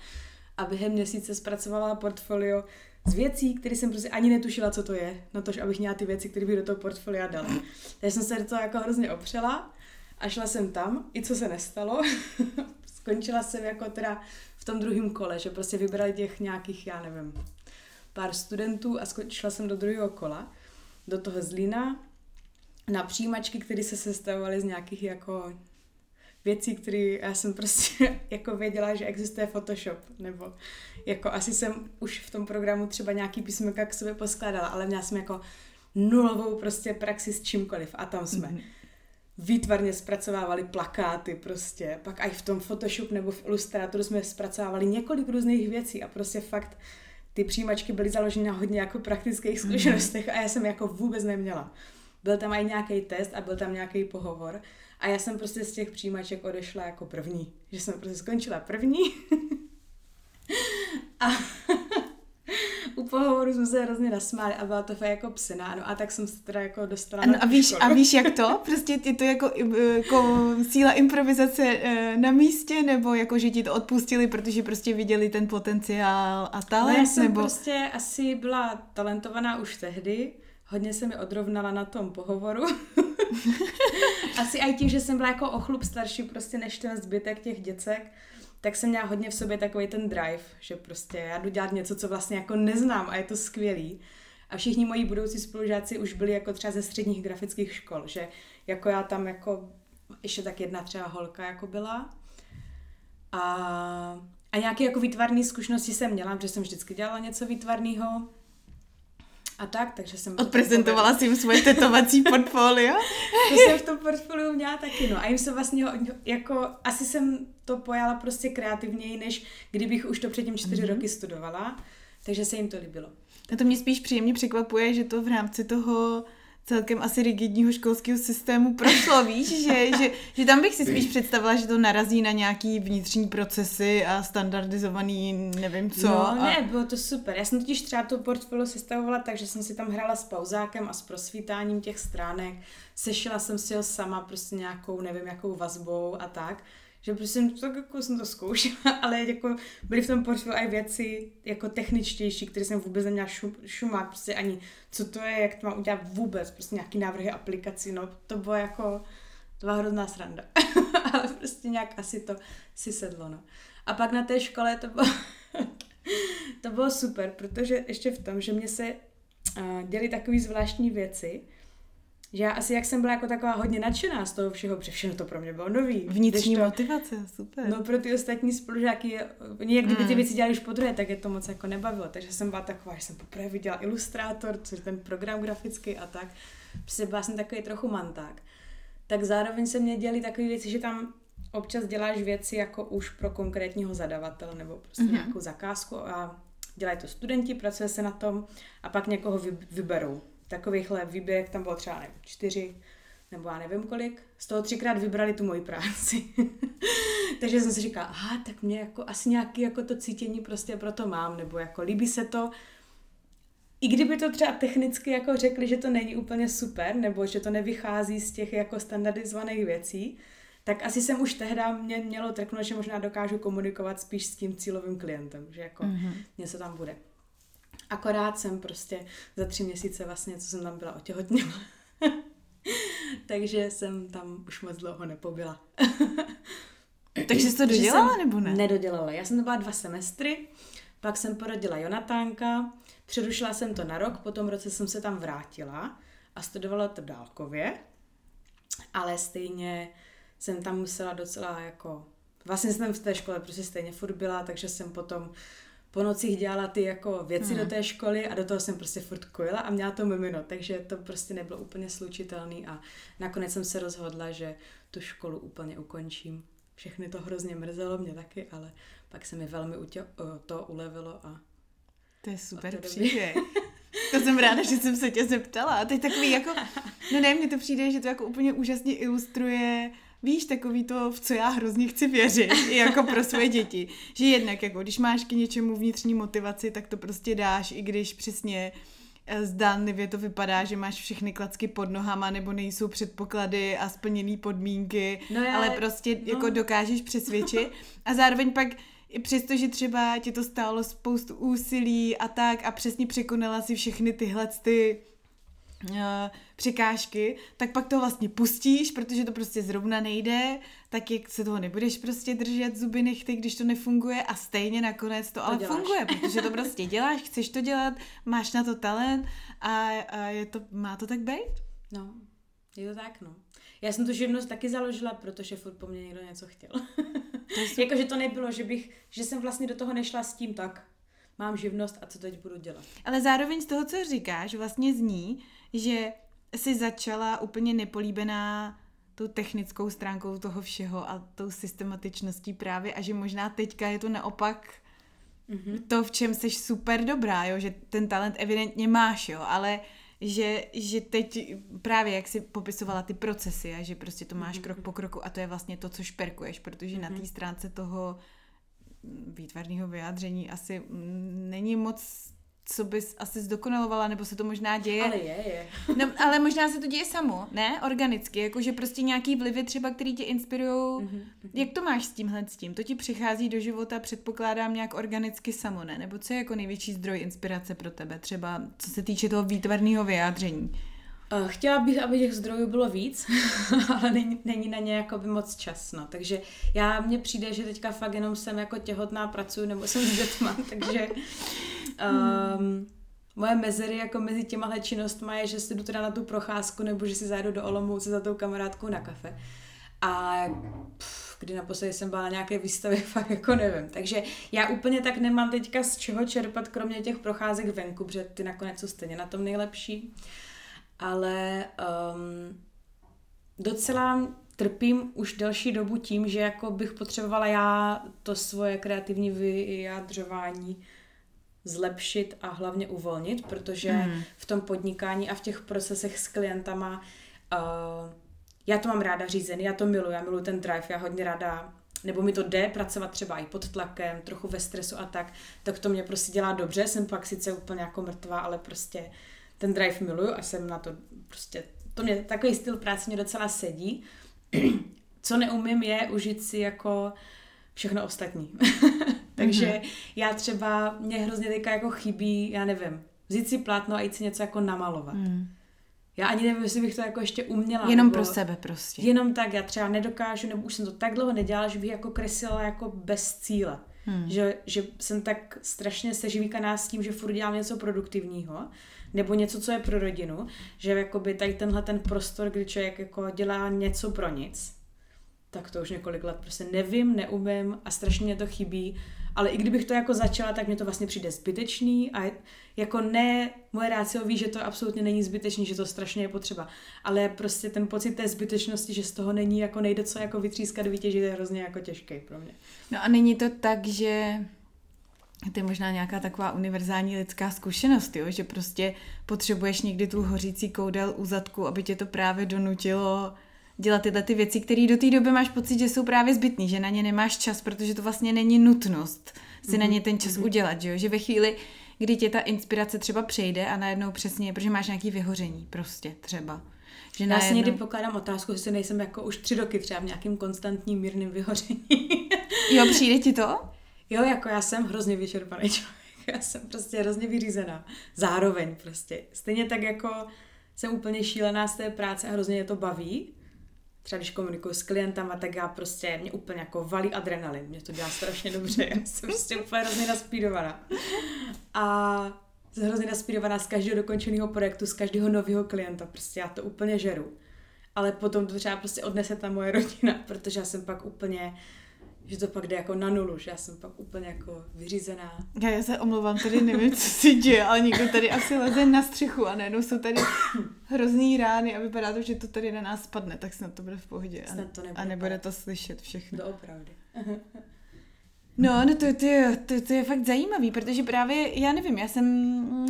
a během měsíce zpracovala portfolio z věcí, které jsem prostě ani netušila, co to je, na to, abych měla ty věci, které bych do toho portfolia dala. Takže jsem se do toho jako hrozně opřela a šla jsem tam, i co se nestalo. Skončila jsem jako teda v tom druhém kole, že prostě vybrali těch nějakých, já nevím, pár studentů a šla jsem do druhého kola, do toho Zlína na přijímačky, které se sestavovaly z nějakých jako věcí, které já jsem prostě jako věděla, že existuje Photoshop, nebo jako asi jsem už v tom programu třeba nějaký písmenka k sobě poskládala, ale měla jsem jako nulovou prostě praxi s čímkoliv a tam jsme mm-hmm. výtvarně zpracovávali plakáty prostě, pak i v tom Photoshop nebo v Illustratoru jsme zpracovávali několik různých věcí a prostě fakt ty přijímačky byly založeny na hodně jako praktických mhm. zkušenostech a já jsem jako vůbec neměla. Byl tam i nějaký test a byl tam nějaký pohovor. A já jsem prostě z těch přijímaček odešla jako první. Že jsem prostě skončila první. a u pohovoru jsme se hrozně nasmáli a byla to fakt jako psina, no a tak jsem se teda jako dostala ano, na a víš, a víš jak to? Prostě je to jako, jako síla improvizace eh, na místě, nebo jako, že ti to odpustili, protože prostě viděli ten potenciál a talent, no, já jsem nebo... prostě asi byla talentovaná už tehdy, hodně se mi odrovnala na tom pohovoru. Asi i tím, že jsem byla jako o chlup starší prostě než ten zbytek těch děcek, tak jsem měla hodně v sobě takový ten drive, že prostě já jdu dělat něco, co vlastně jako neznám a je to skvělý. A všichni moji budoucí spolužáci už byli jako třeba ze středních grafických škol, že jako já tam jako, ještě tak jedna třeba holka jako byla. A, a nějaké jako výtvarné zkušenosti jsem měla, protože jsem vždycky dělala něco výtvarného. A tak, takže jsem... Odprezentovala si jim svoje tetovací portfolio? to jsem v tom portfoliu měla taky, no. A jim se vlastně, jako, asi jsem to pojala prostě kreativněji, než kdybych už to předtím čtyři mm-hmm. roky studovala. Takže se jim to líbilo. A to mě spíš příjemně překvapuje, že to v rámci toho celkem asi rigidního školského systému prošlo, víš, že, že, že tam bych si spíš představila, že to narazí na nějaký vnitřní procesy a standardizovaný nevím co. No a... ne, bylo to super. Já jsem totiž třeba to portfolio sestavovala tak, že jsem si tam hrála s pauzákem a s prosvítáním těch stránek. Sešila jsem si ho sama prostě nějakou, nevím, jakou vazbou a tak že prostě tak jako jsem to zkoušela, ale jako byly v tom portfoliu i věci jako techničtější, které jsem vůbec neměla šum, šumák, prostě ani co to je, jak to mám udělat vůbec, prostě nějaký návrhy aplikací, no to bylo jako, to byla hrozná sranda, ale prostě nějak asi to si sedlo, no. A pak na té škole to bylo, to bylo super, protože ještě v tom, že mě se uh, děly takové zvláštní věci, že já asi jak jsem byla jako taková hodně nadšená z toho všeho, protože všechno to pro mě bylo nový. Vnitřní to, motivace, super. No pro ty ostatní spolužáky, oni jak kdyby ty mm. věci dělali už po druhé, tak je to moc jako nebavilo. Takže jsem byla taková, že jsem poprvé viděla ilustrátor, což ten program grafický a tak. Prostě byla jsem takový trochu manták. Tak zároveň se mě děli takové věci, že tam občas děláš věci jako už pro konkrétního zadavatele nebo prostě mm-hmm. nějakou zakázku a dělají to studenti, pracuje se na tom a pak někoho vyberou takovýchhle výběrek tam bylo třeba nevím, čtyři, nebo já nevím kolik, z toho třikrát vybrali tu moji práci. Takže jsem si říkala, aha, tak mě jako asi nějaký jako to cítění prostě proto mám, nebo jako líbí se to, i kdyby to třeba technicky jako řekli, že to není úplně super, nebo že to nevychází z těch jako standardizovaných věcí, tak asi jsem už tehdy mě mělo trknout, že možná dokážu komunikovat spíš s tím cílovým klientem, že jako mm-hmm. něco tam bude. Akorát jsem prostě za tři měsíce vlastně, co jsem tam byla otěhotněla. Takže jsem tam už moc dlouho nepobyla. Takže jsi to dodělala nebo ne? Nedodělala. Já jsem to byla dva semestry, pak jsem porodila Jonatánka, přerušila jsem to na rok, po tom roce jsem se tam vrátila a studovala to dálkově, ale stejně jsem tam musela docela jako, vlastně jsem v té škole prostě stejně furt byla, takže jsem potom po nocích dělala ty jako věci hmm. do té školy a do toho jsem prostě furt kojila a měla to mimino, takže to prostě nebylo úplně slučitelný a nakonec jsem se rozhodla, že tu školu úplně ukončím. Všechny to hrozně mrzelo, mě taky, ale pak se mi velmi utě- to ulevilo a to je super příběh. To jsem ráda, že jsem se tě zeptala. A teď takový jako, no ne, mně to přijde, že to jako úplně úžasně ilustruje víš, takový to, v co já hrozně chci věřit, jako pro svoje děti. Že jednak, jako když máš k něčemu vnitřní motivaci, tak to prostě dáš, i když přesně eh, zdánlivě to vypadá, že máš všechny klacky pod nohama, nebo nejsou předpoklady a splněné podmínky, no já, ale prostě no. jako dokážeš přesvědčit. A zároveň pak i přesto, že třeba ti to stálo spoustu úsilí a tak a přesně překonala si všechny tyhle ty uh, překážky, tak pak to vlastně pustíš, protože to prostě zrovna nejde, tak jak se toho nebudeš prostě držet zuby nechty, když to nefunguje a stejně nakonec to, to ale děláš. funguje, protože to prostě děláš, chceš to dělat, máš na to talent a, a je to, má to tak být? No, je to tak, no. Já jsem tu živnost taky založila, protože furt po mně někdo něco chtěl. Jakože to nebylo, že bych, že jsem vlastně do toho nešla s tím tak, mám živnost a co teď budu dělat. Ale zároveň z toho, co říkáš, vlastně zní, že jsi začala úplně nepolíbená tou technickou stránkou toho všeho a tou systematičností právě a že možná teďka je to naopak mm-hmm. to, v čem jsi super dobrá, jo, že ten talent evidentně máš, jo, ale že, že teď právě jak si popisovala ty procesy a že prostě to máš mm-hmm. krok po kroku a to je vlastně to, co šperkuješ, protože mm-hmm. na té stránce toho výtvarného vyjádření asi není moc co bys asi zdokonalovala, nebo se to možná děje. Ale je, je. No, ale možná se to děje samo, ne? Organicky, jakože prostě nějaký vlivy třeba, který tě inspirují. Mm-hmm. Jak to máš s tímhle s tím? To ti přichází do života, předpokládám, nějak organicky samo, ne? Nebo co je jako největší zdroj inspirace pro tebe, třeba co se týče toho výtvarného vyjádření? Chtěla bych, aby těch zdrojů bylo víc, ale není, není na ně jako by moc čas, no. Takže já, mně přijde, že teďka fakt jenom jsem jako těhotná, pracuji nebo jsem s dětma, takže um, moje mezery jako mezi těma činnostmi je, že si jdu teda na tu procházku nebo že si zajdu do Olomouce za tou kamarádkou na kafe. A pff, kdy naposledy jsem byla na nějaké výstavě, fakt jako nevím. Takže já úplně tak nemám teďka z čeho čerpat, kromě těch procházek venku, protože ty nakonec jsou stejně na tom nejlepší. Ale um, docela trpím už delší dobu tím, že jako bych potřebovala já to svoje kreativní vyjadřování zlepšit a hlavně uvolnit, protože mm. v tom podnikání a v těch procesech s klientama uh, já to mám ráda řízený, já to miluji, já miluji ten drive, já hodně ráda nebo mi to jde pracovat třeba i pod tlakem, trochu ve stresu a tak, tak to mě prostě dělá dobře, jsem pak sice úplně jako mrtvá, ale prostě ten drive miluju a jsem na to prostě, to mě, takový styl práce mě docela sedí. Co neumím je užít si jako všechno ostatní. Takže mm-hmm. já třeba, mě hrozně teďka jako chybí, já nevím, vzít si plátno a jít si něco jako namalovat. Mm. Já ani nevím, jestli bych to jako ještě uměla. Jenom pro sebe prostě. Jenom tak, já třeba nedokážu, nebo už jsem to tak dlouho nedělala, že bych jako kreslila jako bez cíle. Hmm. Že, že jsem tak strašně seživíkaná s tím, že furt dělám něco produktivního, nebo něco, co je pro rodinu, že jakoby tady tenhle ten prostor, kdy člověk jako dělá něco pro nic, tak to už několik let prostě nevím, neumím a strašně mě to chybí ale i kdybych to jako začala, tak mě to vlastně přijde zbytečný a jako ne, moje rácio ví, že to absolutně není zbytečný, že to strašně je potřeba, ale prostě ten pocit té zbytečnosti, že z toho není jako nejde co jako vytřískat, vytěžit, je hrozně jako těžký pro mě. No a není to tak, že to je možná nějaká taková univerzální lidská zkušenost, jo? že prostě potřebuješ někdy tu hořící koudel u zadku, aby tě to právě donutilo dělat tyhle ty věci, které do té doby máš pocit, že jsou právě zbytný, že na ně nemáš čas, protože to vlastně není nutnost si mm-hmm. na mhm, ně ten čas mm-hmm. udělat, že, jo? že ve chvíli, kdy tě ta inspirace třeba přejde a najednou přesně, protože máš nějaký vyhoření prostě třeba. Že Já najednou... si někdy pokládám otázku, jestli nejsem jako už tři roky třeba v nějakým konstantním mírným vyhoření. jo, přijde ti to? Jo, jako já jsem hrozně vyčerpaný člověk. Já jsem prostě hrozně vyřízená. Zároveň prostě. Stejně tak jako jsem úplně šílená z té práce a hrozně je to baví, třeba když komunikuju s klientama, tak já prostě, mě úplně jako valí adrenalin, mě to dělá strašně dobře, já jsem prostě úplně hrozně naspídovaná. A jsem hrozně naspídovaná z každého dokončeného projektu, z každého nového klienta, prostě já to úplně žeru. Ale potom to třeba prostě odnese ta moje rodina, protože já jsem pak úplně že to pak jde jako na nulu, že já jsem pak úplně jako vyřízená. Já, já se omlouvám, tady nevím, co si děje, ale někdo tady asi leze na střechu a najednou jsou tady hrozný rány a vypadá to, že to tady na nás spadne, tak snad to bude v pohodě. A, to nebude a nebude to slyšet všechno. Doopravdy. no, no to, to, to, to je fakt zajímavý, protože právě, já nevím, já jsem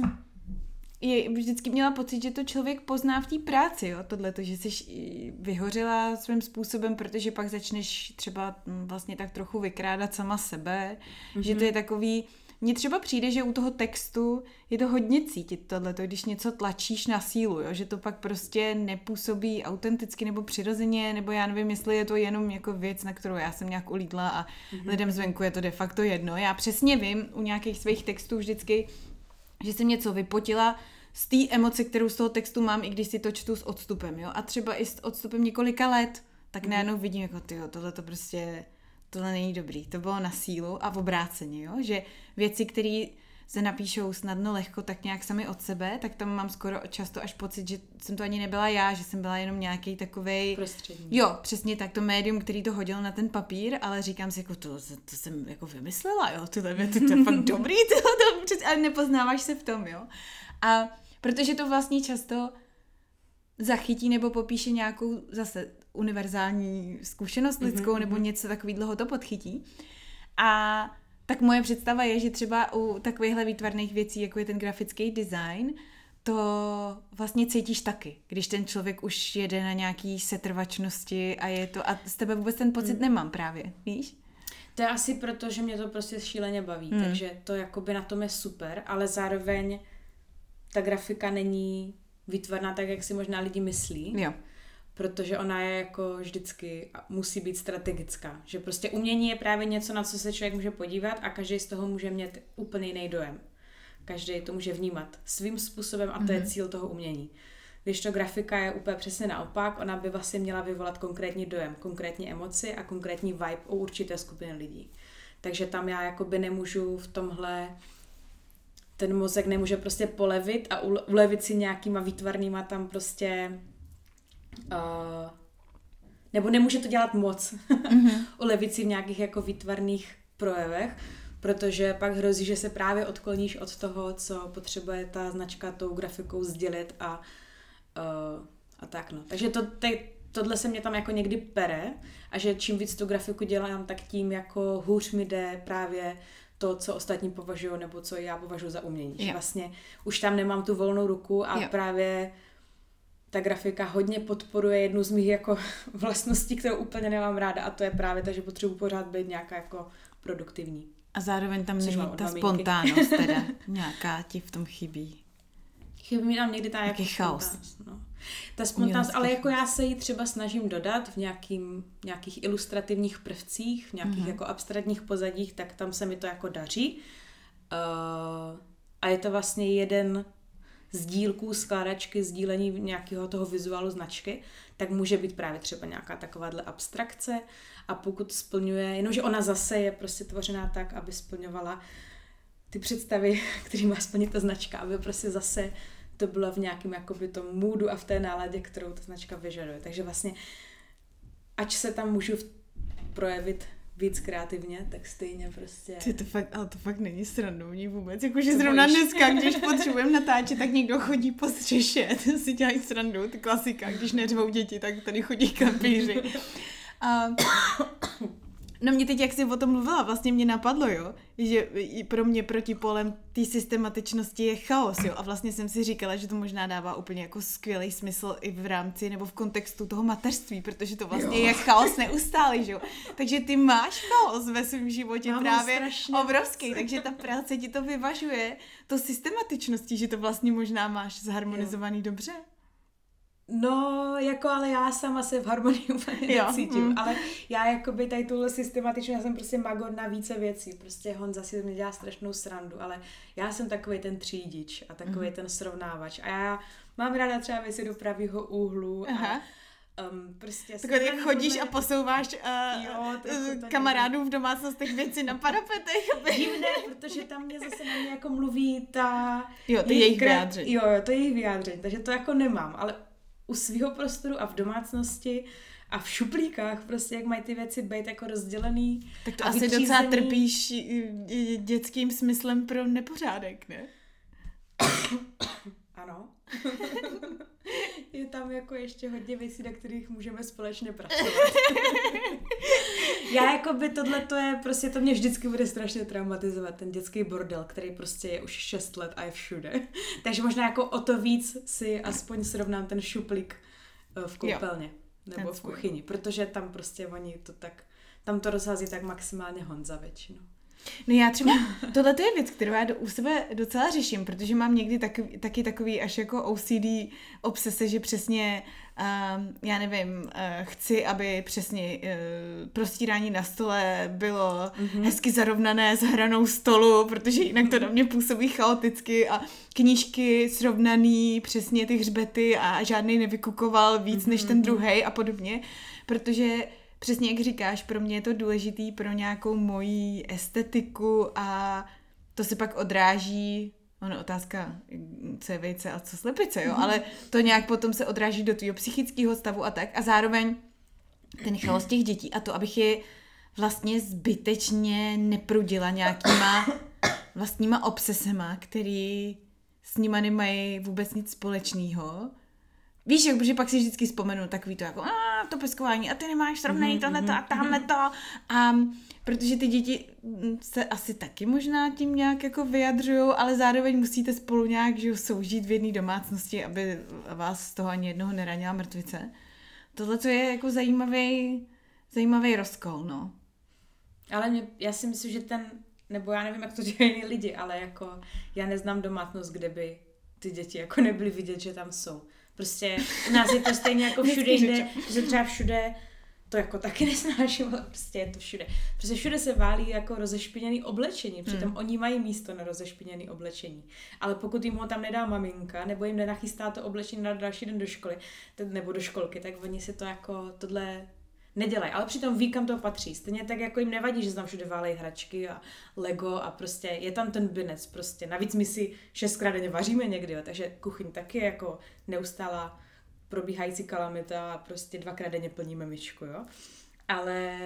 je, vždycky měla pocit, že to člověk pozná v té práci, jo, tohle, že jsi vyhořela svým způsobem, protože pak začneš třeba mm, vlastně tak trochu vykrádat sama sebe, mm-hmm. že to je takový, mně třeba přijde, že u toho textu je to hodně cítit tohle, když něco tlačíš na sílu, jo? že to pak prostě nepůsobí autenticky nebo přirozeně, nebo já nevím, jestli je to jenom jako věc, na kterou já jsem nějak ulídla a mm-hmm. lidem zvenku je to de facto jedno. Já přesně vím u nějakých svých textů vždycky, že jsem něco vypotila z té emoce, kterou z toho textu mám, i když si to čtu s odstupem, jo. A třeba i s odstupem několika let, tak mm. najednou vidím, jako ty, tohle to prostě, tohle není dobrý. To bylo na sílu a v obráceně, jo. Že věci, které se napíšou snadno, lehko, tak nějak sami od sebe, tak tam mám skoro často až pocit, že jsem to ani nebyla já, že jsem byla jenom nějaký takový. Prostřední. Jo, přesně tak, to médium, který to hodil na ten papír, ale říkám si, jako to, to jsem jako vymyslela, jo, tyhle věty, to je fakt dobrý, tyhle, to, ale nepoznáváš se v tom, jo. A protože to vlastně často zachytí nebo popíše nějakou zase univerzální zkušenost lidskou mm-hmm. nebo mhm. něco takového to podchytí. A tak moje představa je, že třeba u takovýchhle výtvarných věcí, jako je ten grafický design, to vlastně cítíš taky, když ten člověk už jede na nějaký setrvačnosti a je to, a z tebe vůbec ten pocit mm. nemám právě, víš? To je asi proto, že mě to prostě šíleně baví, mm. takže to jakoby na tom je super, ale zároveň ta grafika není výtvarná tak, jak si možná lidi myslí. Jo. Protože ona je jako vždycky, musí být strategická. Že prostě umění je právě něco, na co se člověk může podívat a každý z toho může mít úplně jiný dojem. Každý to může vnímat svým způsobem a to mm-hmm. je mhm. cíl toho umění. Když to grafika je úplně přesně naopak, ona by vlastně měla vyvolat konkrétní dojem, konkrétní emoci a konkrétní vibe u určité skupiny lidí. Takže tam já jakoby nemůžu v tomhle ten mozek nemůže prostě polevit a ulevit si nějakýma výtvarnýma tam prostě uh, nebo nemůže to dělat moc. Mm-hmm. ulevit si v nějakých jako výtvarných projevech, protože pak hrozí, že se právě odkloníš od toho, co potřebuje ta značka tou grafikou sdělit a, uh, a tak no. Takže to, te, tohle se mě tam jako někdy pere a že čím víc tu grafiku dělám, tak tím jako hůř mi jde právě to, co ostatní považují, nebo co já považuji za umění. Že vlastně už tam nemám tu volnou ruku a jo. právě ta grafika hodně podporuje jednu z mých jako vlastností, kterou úplně nemám ráda a to je právě to, že potřebuji pořád být nějaká jako produktivní. A zároveň tam není ta spontánnost teda. Nějaká ti v tom chybí. Chybí mi tam někdy ta jako chaos. No. Ta spontánnost, ale jako já se ji třeba snažím dodat v nějakým, nějakých ilustrativních prvcích, v nějakých mm-hmm. jako abstraktních pozadích, tak tam se mi to jako daří. Uh, a je to vlastně jeden z dílků skládačky, sdílení nějakého toho vizuálu značky, tak může být právě třeba nějaká takováhle abstrakce a pokud splňuje, jenomže ona zase je prostě tvořená tak, aby splňovala ty představy, který má splnit ta značka, aby prostě zase to bylo v nějakém jakoby tom moodu a v té náladě, kterou ta značka vyžaduje. Takže vlastně, ať se tam můžu projevit víc kreativně, tak stejně prostě... Ty to fakt, ale to fakt není srandovní vůbec. Jakože zrovna bojíš? dneska, když potřebujeme natáčet, tak někdo chodí po střeše, si dělají srandu, ty klasika, když neřvou děti, tak tady chodí kampíři. A No mě teď, jak jsi o tom mluvila, vlastně mě napadlo, jo, že pro mě proti polem té systematičnosti je chaos, jo, a vlastně jsem si říkala, že to možná dává úplně jako skvělý smysl i v rámci nebo v kontextu toho mateřství, protože to vlastně jo. je chaos neustálý, že jo. Takže ty máš chaos ve svém životě Mám právě obrovský, takže ta práce ti to vyvažuje to systematičností, že to vlastně možná máš zharmonizovaný jo. dobře. No, jako ale já sama se v harmonii úplně jo. necítím, mm. ale já jako by tady tuhle systematičně, já jsem prostě magor na více věcí, prostě Honza si mě dělá strašnou srandu, ale já jsem takový ten třídič a takový mm. ten srovnávač a já mám ráda třeba věci do pravého úhlu Aha. a um, prostě... Takhle jak chodíš a posouváš uh, jo, uh, kamarádům v domácnostech věci na parapetech. Divné, protože tam mě zase na mě jako mluví ta... Jo, to je jejich vyjádření. Jo, to je jejich vyjádření, takže to jako nemám, ale u svého prostoru a v domácnosti a v šuplíkách prostě, jak mají ty věci být jako rozdělený. Tak to asi vytřízený. docela trpíš dětským smyslem pro nepořádek, ne? ano. je tam jako ještě hodně věcí, na kterých můžeme společně pracovat. Já jako by tohle to je, prostě to mě vždycky bude strašně traumatizovat, ten dětský bordel, který prostě je už 6 let a je všude. Takže možná jako o to víc si aspoň srovnám ten šuplík eh, v koupelně. Jo, nebo v kuchyni, protože tam prostě oni to tak, tam to rozhází tak maximálně Honza většinou. No já třeba, tohle je věc, kterou já do, u sebe docela řeším, protože mám někdy tak, taky takový až jako OCD obsese, že přesně, uh, já nevím, uh, chci, aby přesně uh, prostírání na stole bylo mm-hmm. hezky zarovnané s hranou stolu, protože jinak to na mě působí chaoticky a knížky srovnaný, přesně ty hřbety a žádný nevykukoval víc mm-hmm. než ten mhm. druhý a podobně, protože přesně jak říkáš, pro mě je to důležitý pro nějakou moji estetiku a to se pak odráží Ono otázka, co je vejce a co slepice, jo, ale to nějak potom se odráží do tvého psychického stavu a tak. A zároveň ten chaos těch dětí a to, abych je vlastně zbytečně neprudila nějakýma vlastníma obsesema, který s nima nemají vůbec nic společného Víš, jak, protože pak si vždycky vzpomenu takový to jako, a to peskování a ty nemáš srovnej mm-hmm, tohle to a tamhle to. A protože ty děti se asi taky možná tím nějak jako vyjadřují, ale zároveň musíte spolu nějak že soužít v jedné domácnosti, aby vás z toho ani jednoho neranila mrtvice. Tohle to je jako zajímavý, zajímavý rozkol, no. Ale mě, já si myslím, že ten, nebo já nevím, jak to dělají jiní lidi, ale jako já neznám domácnost, kde by ty děti jako nebyly vidět, že tam jsou. Prostě u nás je to stejně jako všude jinde, že třeba všude to jako taky nesnáším, ale prostě je to všude. Prostě všude se válí jako rozešpiněný oblečení, přitom hmm. oni mají místo na rozešpiněný oblečení. Ale pokud jim ho tam nedá maminka, nebo jim nenachystá to oblečení na další den do školy, nebo do školky, tak oni si to jako tohle nedělají, ale přitom ví, kam to patří. Stejně tak, jako jim nevadí, že tam všude válejí hračky a Lego a prostě je tam ten binec prostě. Navíc my si šestkrát denně vaříme někdy, jo, takže kuchyň taky jako neustála probíhající kalamita a prostě dvakrát denně plníme myčku, jo. Ale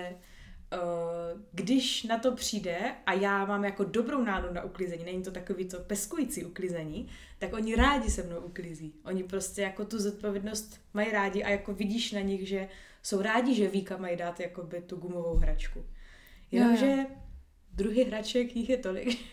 uh, když na to přijde a já mám jako dobrou náladu na uklízení, není to takový to peskující uklízení, tak oni rádi se mnou uklízí. Oni prostě jako tu zodpovědnost mají rádi a jako vidíš na nich, že jsou rádi, že ví, kam mají dát jakoby tu gumovou hračku. Jenomže druhy hraček, jich je tolik.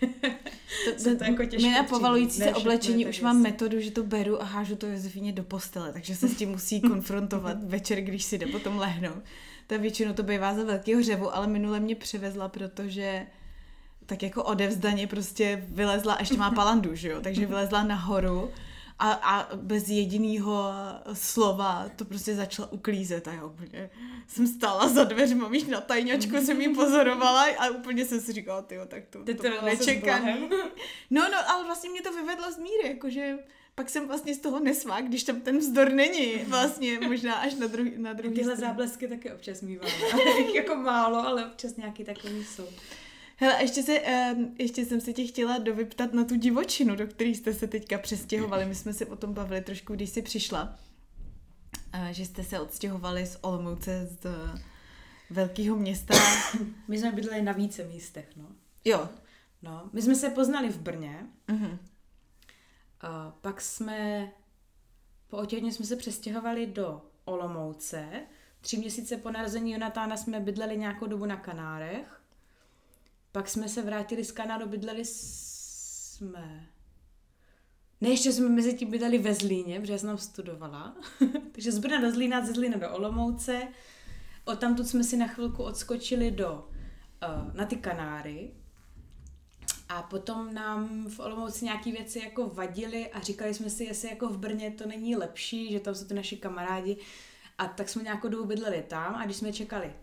to, to, to jako těžké My na povalující se oblečení už mám metodu, že to beru a hážu to Josefině do postele, takže se s tím musí konfrontovat večer, když si jde potom lehnout. Ta většinou to bývá za velkého řevu, ale minule mě převezla, protože tak jako odevzdaně prostě vylezla, ještě má palandu, že jo, takže vylezla nahoru a, a bez jediného slova to prostě začala uklízet a já úplně jsem stála za dveřma, víš, na tajňačku jsem jí pozorovala a úplně jsem si říkala, tyjo, tak to, to, to bylo nečekaný. No, no, ale vlastně mě to vyvedlo z míry, jakože pak jsem vlastně z toho nesvá, když tam ten vzdor není, vlastně možná až na, druhý, na druhý Tyhle záblesky taky občas mývám, jako málo, ale občas nějaký takový jsou. Hele, ještě, se, uh, ještě jsem se tě chtěla dovyptat na tu divočinu, do které jste se teďka přestěhovali. My jsme se o tom bavili trošku, když jsi přišla. Uh, že jste se odstěhovali z Olomouce, z uh, velkého města. My jsme bydleli na více místech, no. Jo. No, my jsme se poznali v Brně. Uh-huh. Uh, pak jsme, po otěhně jsme se přestěhovali do Olomouce. Tři měsíce po narození Jonatána jsme bydleli nějakou dobu na Kanárech. Pak jsme se vrátili z Kanady, bydleli jsme... Ne, ještě jsme mezi tím bydleli ve Zlíně, protože já jsem tam studovala. Takže z Brna do Zlína, ze Zlína do Olomouce. Od tamtud jsme si na chvilku odskočili do, uh, na ty Kanáry. A potom nám v Olomouci nějaké věci jako vadily a říkali jsme si, jestli jako v Brně to není lepší, že tam jsou ty naši kamarádi. A tak jsme nějakou dobu bydleli tam a když jsme čekali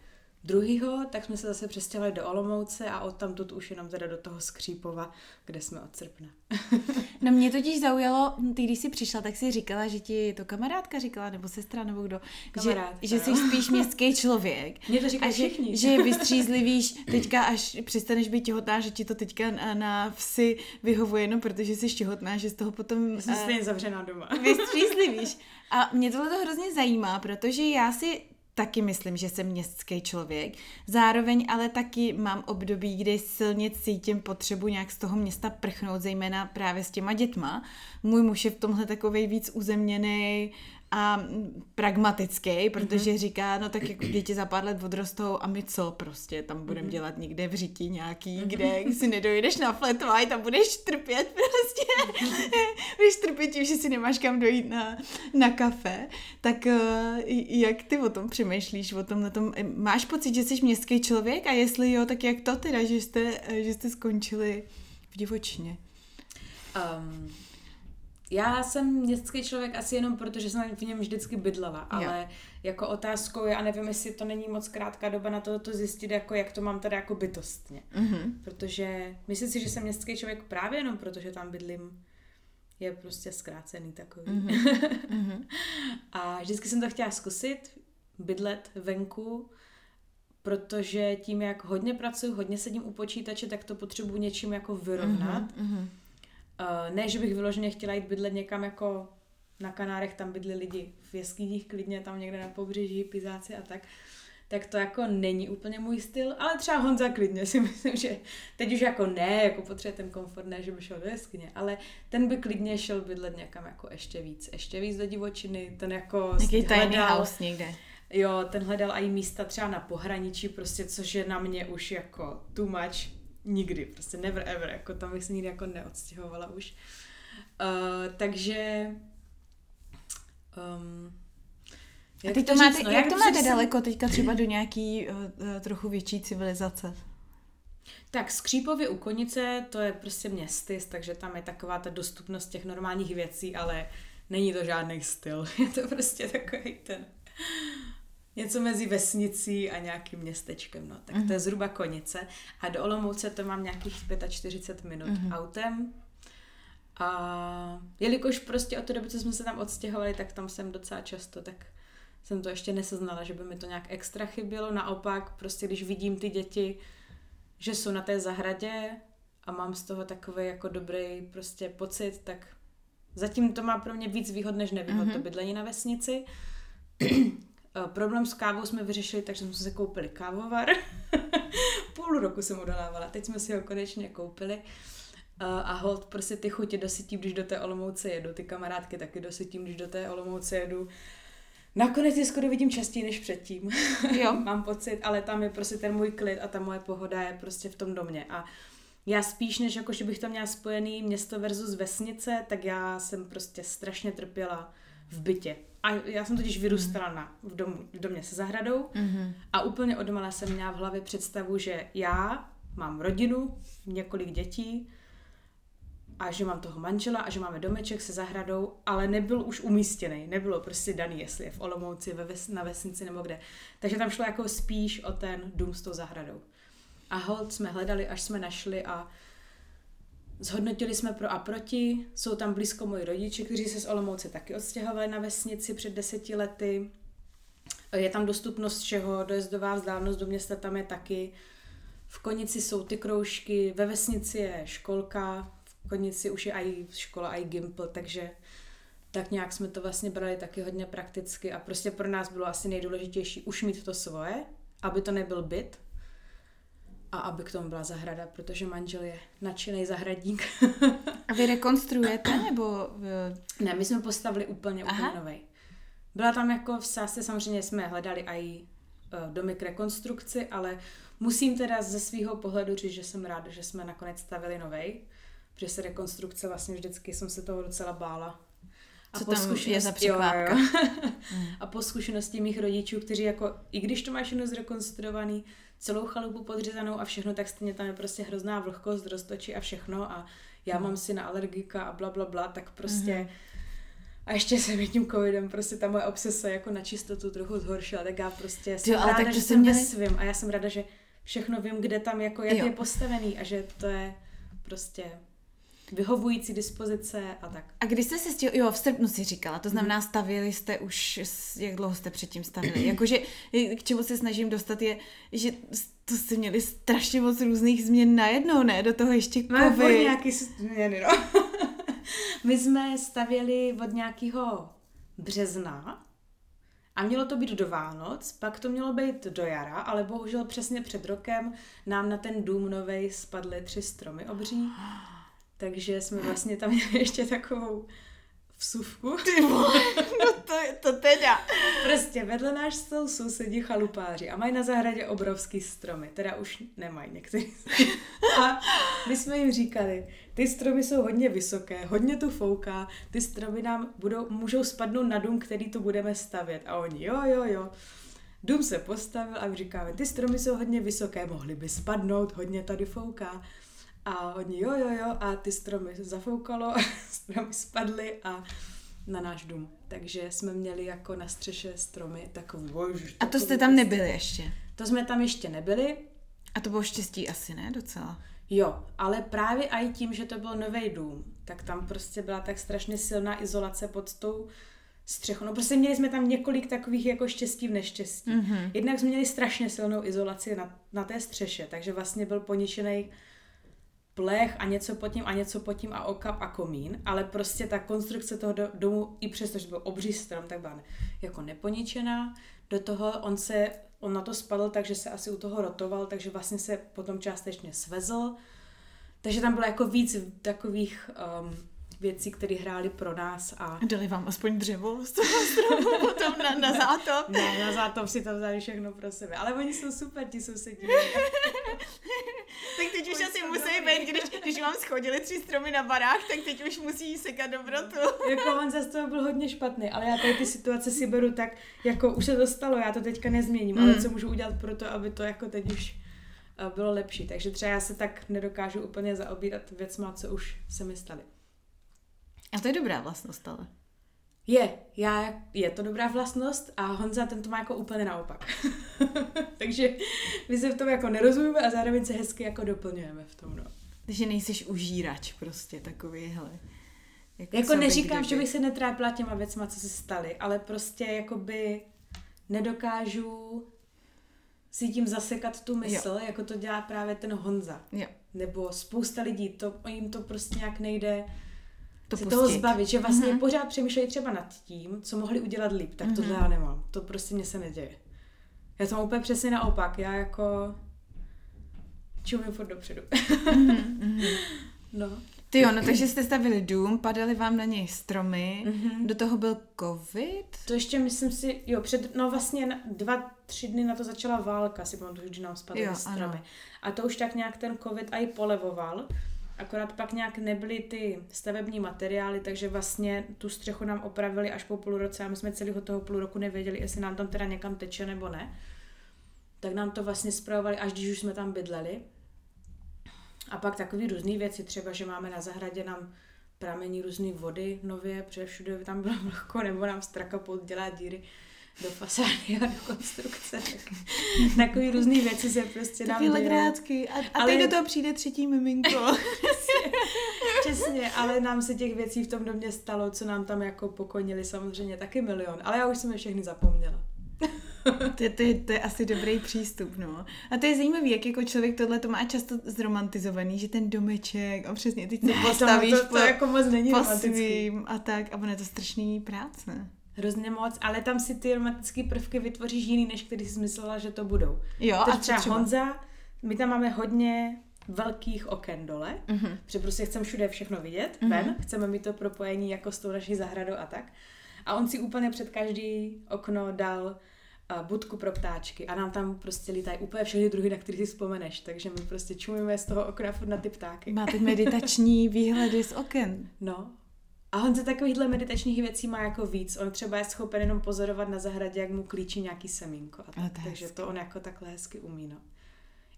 druhýho, tak jsme se zase přestěhovali do Olomouce a od tam už jenom teda do toho Skřípova, kde jsme od srpna. no mě totiž zaujalo, ty když jsi přišla, tak si říkala, že ti to kamarádka říkala, nebo sestra, nebo kdo, Kamarádka, že, že jsi spíš městský člověk. Mě to říkají všichni. Že, že vystřízlivíš teďka, až přestaneš být těhotná, že ti to teďka na, na vsi vyhovuje jenom protože jsi těhotná, že z toho potom... Jsi stejně zavřená doma. Vystřízlivíš. A mě tohle to hrozně zajímá, protože já si taky myslím, že jsem městský člověk. Zároveň ale taky mám období, kdy silně cítím potřebu nějak z toho města prchnout, zejména právě s těma dětma. Můj muž je v tomhle takovej víc uzemněný, a pragmatický, protože mm-hmm. říká, no tak jako děti za pár let odrostou a my co prostě, tam budeme mm-hmm. dělat někde v řití nějaký, mm-hmm. kde si nedojdeš na flat white a budeš trpět prostě, budeš trpět tím, že si nemáš kam dojít na, na kafe, tak uh, jak ty o tom přemýšlíš, o tom na tom, máš pocit, že jsi městský člověk a jestli jo, tak jak to teda, že jste, že jste skončili v divočině? Um, já jsem městský člověk asi jenom proto, že jsem v něm vždycky bydlela, ale jo. jako otázkou je, a nevím, jestli to není moc krátká doba na to, to zjistit, jako jak to mám teda jako bytostně. Mm-hmm. Protože myslím si, že jsem městský člověk právě jenom proto, že tam bydlím, je prostě zkrácený takový. Mm-hmm. a vždycky jsem to chtěla zkusit, bydlet venku, protože tím, jak hodně pracuji, hodně sedím u počítače, tak to potřebuji něčím jako vyrovnat. Mm-hmm. Uh, ne, že bych vyloženě chtěla jít bydlet někam jako na Kanárech, tam bydli lidi v jeskyních klidně, tam někde na pobřeží, pizáci a tak. Tak to jako není úplně můj styl, ale třeba Honza klidně si myslím, že teď už jako ne, jako potřebuje ten komfort, ne, že by šel do jeskyně, ale ten by klidně šel bydlet někam jako ještě víc, ještě víc do divočiny, ten jako Nějaký house někde. Jo, ten hledal i místa třeba na pohraničí, prostě, což je na mě už jako too much, nikdy, prostě never ever, jako tam bych se nikdy jako neodstěhovala už. Uh, takže um, jak a teď to, to máte, no, jak, jak to máte jsem... daleko teďka třeba do nějaký uh, trochu větší civilizace? Tak Skřípově u Konice, to je prostě městys, takže tam je taková ta dostupnost těch normálních věcí, ale není to žádný styl. Je to prostě takový ten něco mezi vesnicí a nějakým městečkem, no. Tak mm-hmm. to je mhm. zhruba Konice. A do Olomouce to mám nějakých 45 minut mm-hmm. autem. A jelikož prostě od té doby, co jsme se tam odstěhovali, tak tam jsem docela často, tak jsem to ještě neseznala, že by mi to nějak extra chybělo. Naopak, prostě když vidím ty děti, že jsou na té zahradě a mám z toho takový jako dobrý prostě pocit, tak zatím to má pro mě víc výhod než nevýhod, mm-hmm. to bydlení na vesnici. Eh, problém s kávou jsme vyřešili, takže jsme se koupili kávovar. Půl roku jsem odolávala, teď jsme si ho konečně koupili. Eh, a hold, prostě ty chutě dosytím, když do té Olomouce jedu, ty kamarádky taky dosytím, když do té Olomouce jedu. Nakonec je skoro vidím častěji než předtím. Jo. Mám pocit, ale tam je prostě ten můj klid a ta moje pohoda je prostě v tom domě. A já spíš, než jako, že bych tam měla spojený město versus vesnice, tak já jsem prostě strašně trpěla v bytě. A já jsem totiž vyrůstala na, v, domu, v domě se zahradou mm-hmm. a úplně od mala jsem měla v hlavě představu, že já mám rodinu, několik dětí a že mám toho manžela a že máme domeček se zahradou, ale nebyl už umístěný, nebylo prostě daný, jestli je v Olomouci, ve ves, na vesnici nebo kde. Takže tam šlo jako spíš o ten dům s tou zahradou. A hold jsme hledali, až jsme našli a Zhodnotili jsme pro a proti, jsou tam blízko moji rodiče, kteří se z Olomouce taky odstěhovali na vesnici před deseti lety. Je tam dostupnost všeho, dojezdová vzdálenost do města tam je taky. V Konici jsou ty kroužky, ve vesnici je školka, v Konici už je i škola, i Gimpl, takže tak nějak jsme to vlastně brali taky hodně prakticky a prostě pro nás bylo asi nejdůležitější už mít to svoje, aby to nebyl byt, a aby k tomu byla zahrada, protože manžel je nadšený zahradník. a vy rekonstruujete, nebo... Ne, my jsme postavili úplně, úplně nový. Byla tam jako v sásce, samozřejmě jsme hledali i uh, domy k rekonstrukci, ale musím teda ze svého pohledu říct, že jsem ráda, že jsme nakonec stavili novej, protože se rekonstrukce vlastně vždycky jsem se toho docela bála. A Co po tam je za jo, jo. Hmm. A po zkušenosti mých rodičů, kteří jako, i když to máš jenom zrekonstruovaný, celou chalupu podřezanou a všechno, tak stejně tam je prostě hrozná vlhkost, roztočí a všechno a já mám si na alergika a bla, bla, bla, tak prostě mm-hmm. a ještě se tím covidem prostě ta moje obsese jako na čistotu trochu zhoršila, tak já prostě jsem jo, ale ráda, tak, že jsem měli... svým a já jsem ráda, že všechno vím, kde tam jako, jak jo. je postavený a že to je prostě vyhovující dispozice a tak. A když jste se stěl, jo, v srpnu si říkala, to znamená, stavili jste už, jak dlouho jste předtím stavili? Jakože, k čemu se snažím dostat je, že to jste měli strašně moc různých změn najednou, ne? Do toho ještě covid. No, nějaký změny, no. My jsme stavěli od nějakého března a mělo to být do Vánoc, pak to mělo být do jara, ale bohužel přesně před rokem nám na ten dům novej spadly tři stromy obří. Takže jsme vlastně tam měli ještě takovou vsuvku. Ty vole, no to je to teda. Prostě vedle náš stol sousedí chalupáři a mají na zahradě obrovský stromy, teda už nemají některý. A my jsme jim říkali, ty stromy jsou hodně vysoké, hodně tu fouká, ty stromy nám budou, můžou spadnout na dům, který tu budeme stavět. A oni, jo, jo, jo. Dům se postavil a my říkáme, ty stromy jsou hodně vysoké, mohly by spadnout, hodně tady fouká. A oni jo, jo, jo, a ty stromy zafoukalo, stromy spadly a na náš dům. Takže jsme měli jako na střeše stromy takový. Bož, a to jste tam nebyli ještě? To jsme tam ještě nebyli. A to bylo štěstí asi, ne? Docela. Jo, ale právě i tím, že to byl nový dům, tak tam prostě byla tak strašně silná izolace pod tou střechou. No prostě měli jsme tam několik takových jako štěstí v neštěstí. Mm-hmm. Jednak jsme měli strašně silnou izolaci na, na té střeše, takže vlastně byl poničený plech a něco pod tím a něco pod tím a okap a komín, ale prostě ta konstrukce toho domu, i přesto, že byl obří strom, tak byla jako neponičená. Do toho on se, on na to spadl, takže se asi u toho rotoval, takže vlastně se potom částečně svezl. Takže tam bylo jako víc takových um, věcí, které hrály pro nás. A... Dali vám aspoň dřevo z toho stromu potom na, na zátop? ne, na zátop si to vzali všechno pro sebe. Ale oni jsou super, ti sousedí. tak teď už asi musí být, když, když vám schodili tři stromy na barách, tak teď už musí sekat dobrotu. jako on zase to byl hodně špatný, ale já tady ty situace si beru tak, jako už se to stalo, já to teďka nezměním, mm. ale co můžu udělat pro to, aby to jako teď už eh, bylo lepší. Takže třeba já se tak nedokážu úplně zaobírat věcma, co už se mi staly. A to je dobrá vlastnost, ale. Je, já, je to dobrá vlastnost a Honza ten to má jako úplně naopak. Takže my se v tom jako nerozumíme a zároveň se hezky jako doplňujeme v tom, no. Takže nejsiš užírač prostě takový, hele. Jako, jako neříkám, že bych se netrápila těma věcma, co se staly, ale prostě jakoby nedokážu si tím zasekat tu mysl, jo. jako to dělá právě ten Honza. Jo. Nebo spousta lidí, to, jim to prostě nějak nejde To se pustit. toho zbavit, že vlastně Mhm. mm-hmm. pořád přemýšlejí třeba nad tím, co mohli udělat líp, tak mm-hmm. tohle já nemám. To prostě mě se neděje. Já to mám úplně přesně naopak. Já jako čumím furt dopředu. no. Ty jo, no takže jste stavili dům, padaly vám na něj stromy, Mhm. do toho byl covid. To ještě myslím si, jo, před, no vlastně dva, tři dny na to začala válka, si pamatuju, že nám spadaly Jo, stromy. ano. A to už tak nějak ten covid i polevoval, akorát pak nějak nebyly ty stavební materiály, takže vlastně tu střechu nám opravili až po půl roce a my jsme celého toho půl roku nevěděli, jestli nám tam teda někam teče nebo ne. Tak nám to vlastně spravovali, až když už jsme tam bydleli. A pak takové různé věci, třeba, že máme na zahradě nám pramení různé vody nově, protože všude tam bylo vlhko, nebo nám strakapot dělá díry do fasády a do konstrukce. Tak, takový různý věci se prostě nám Taky dějou. legrácky. A, a Ale- teď do toho přijde třetí miminko. Přesně, ale nám se těch věcí v tom domě stalo, co nám tam jako pokonili samozřejmě taky milion. Ale já už jsem je všechny zapomněla. to, je- to, je, to je asi dobrý přístup, no. A to je zajímavý, jak jako člověk tohle to má často zromantizovaný, že ten domeček a přesně teď se postavíš to, to, to po, jako moc není po romantický. svým a tak. A ono je to strašný práce. Hrozně moc, ale tam si ty romantické prvky vytvoříš jiný, než když jsi myslela, že to budou. Jo, Teď a třeba třeba? Honza, my tam máme hodně velkých oken dole, Mhm. protože prostě chceme všude všechno vidět, Mhm. ven, chceme mít to propojení jako s tou naší zahradou a tak. A on si úplně před každý okno dal uh, budku pro ptáčky a nám tam prostě lítají úplně všechny druhy, na který si vzpomeneš, takže my prostě čumíme z toho okna furt na ty ptáky. Máte meditační výhledy z oken. No. A on se takovýchhle meditačních věcí má jako víc. On třeba je schopen jenom pozorovat na zahradě, jak mu klíčí nějaký semínko. A tak, to takže hezký. to on jako takhle hezky umí, no.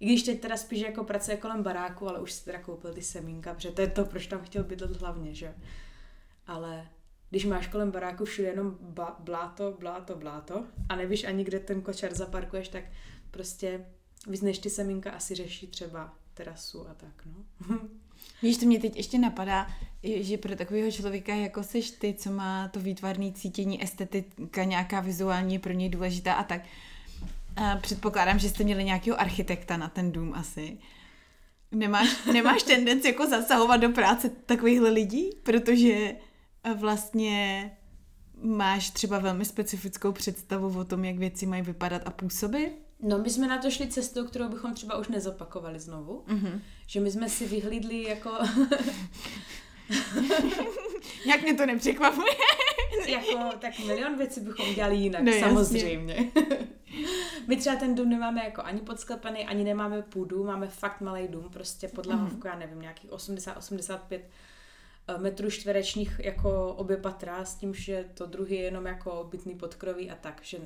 I když teď teda spíš jako pracuje kolem baráku, ale už si teda koupil ty semínka, protože to je to, proč tam chtěl bydlet hlavně, že? Ale když máš kolem baráku všude jenom ba- bláto, bláto, bláto a nevíš ani, kde ten kočar zaparkuješ, tak prostě víc než ty semínka asi řeší třeba terasu a tak, no. Víš, to mě teď ještě napadá, že pro takového člověka, jako seš ty, co má to výtvarné cítění, estetika, nějaká vizuální je pro něj důležitá a tak. A předpokládám, že jste měli nějakého architekta na ten dům asi. Nemáš, nemáš tendenci jako zasahovat do práce takovýchhle lidí, protože eh, vlastně máš třeba velmi specifickou představu o tom, jak věci mají vypadat a působit? No, my jsme na to šli cestou, kterou bychom třeba už nezopakovali znovu. Mhm. Že my jsme si vyhlídli jako, Jak mě to nepřekvapuje. jako tak milion věcí bychom dělali jinak, No, samozřejmě. my třeba ten dům nemáme jako ani podsklepený, ani nemáme půdu, máme fakt malý dům, prostě podlahovku, já nevím, nějakých 80-85 eh, metrů čtverečních jako obě patra, s tím, že to druhý je jenom jako bytný podkroví a tak, že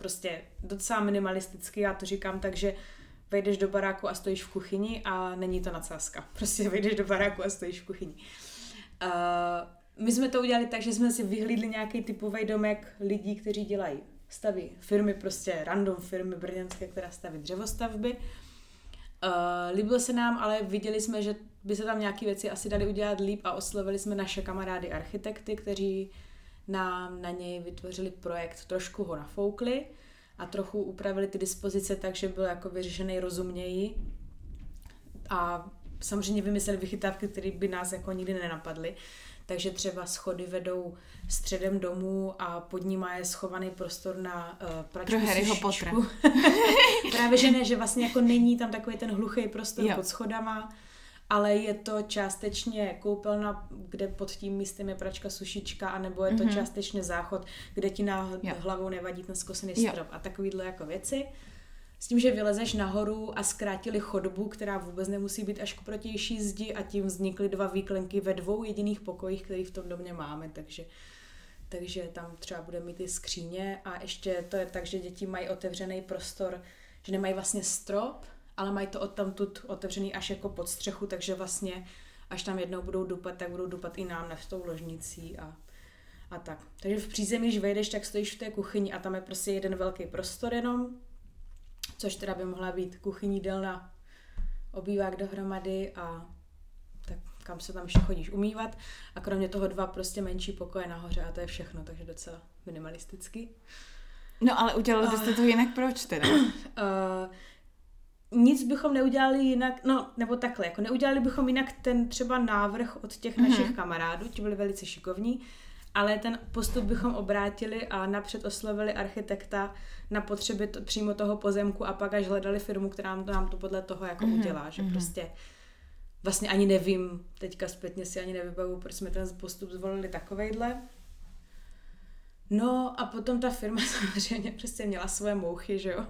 prostě docela minimalisticky, já to říkám tak, že vejdeš do baráku a stojíš v kuchyni a není to nadsázka. Prostě vejdeš do baráku a stojíš v kuchyni. Uh, my jsme to udělali tak, že jsme si vyhlídli nějaký typový domek lidí, kteří dělají staví firmy, prostě random firmy brněnské, která staví dřevostavby. Uh, líbilo se nám, ale viděli jsme, že by se tam nějaké věci asi dali udělat líp a oslovili jsme naše kamarády architekty, kteří nám na něj vytvořili projekt, trošku ho nafoukli a trochu upravili ty dispozice tak, že byl jako vyřešený rozumněji a samozřejmě vymysleli vychytávky, které by nás jako nikdy nenapadly. Takže třeba schody vedou středem domu a pod nima je schovaný prostor na uh, pračku Pro Harryho. Právě že ne, že vlastně jako není tam takový ten hluchý prostor jo. pod schodama, ale je to částečně koupelna, kde pod tím místem je pračka sušička, anebo je to Mhm. mm-hmm. částečně záchod, kde ti na Jo. hlavou nevadí ten skosený Jo. strop a takovýhle jako věci. S tím, že vylezeš nahoru a zkrátili chodbu, která vůbec nemusí být až k protější zdi a tím vznikly dva výklenky ve dvou jediných pokojích, který v tom domě máme, takže takže tam třeba bude mít i skříně a ještě to je tak, že děti mají otevřený prostor, že nemají vlastně strop, ale mají to odtamtud otevřený až jako pod střechu, takže vlastně až tam jednou budou dupat, tak budou dupat i nám s tou ložnicí a, a tak. Takže v přízemí, když vejdeš, tak stojíš v té kuchyni a tam je prostě jeden velký prostor jenom, což teda by mohla být kuchyní, jídelna, obývák dohromady a tak kam se tam ještě chodíš umývat a kromě toho dva prostě menší pokoje nahoře a to je všechno, takže docela minimalisticky. No ale udělali byste to jinak, proč teda? Uh, nic bychom neudělali jinak, no nebo takhle, jako neudělali bychom jinak ten třeba návrh od těch mm-hmm. našich kamarádů, ti byli velice šikovní, ale ten postup bychom obrátili a napřed oslovili architekta na potřeby to, přímo toho pozemku a pak až hledali firmu, která nám to, nám to podle toho jako mm-hmm. udělá, že mm-hmm. prostě vlastně ani nevím, teďka zpětně si ani nevybavu, proč jsme ten postup zvolili takovejhle. No a potom ta firma samozřejmě prostě měla svoje mouchy, že jo.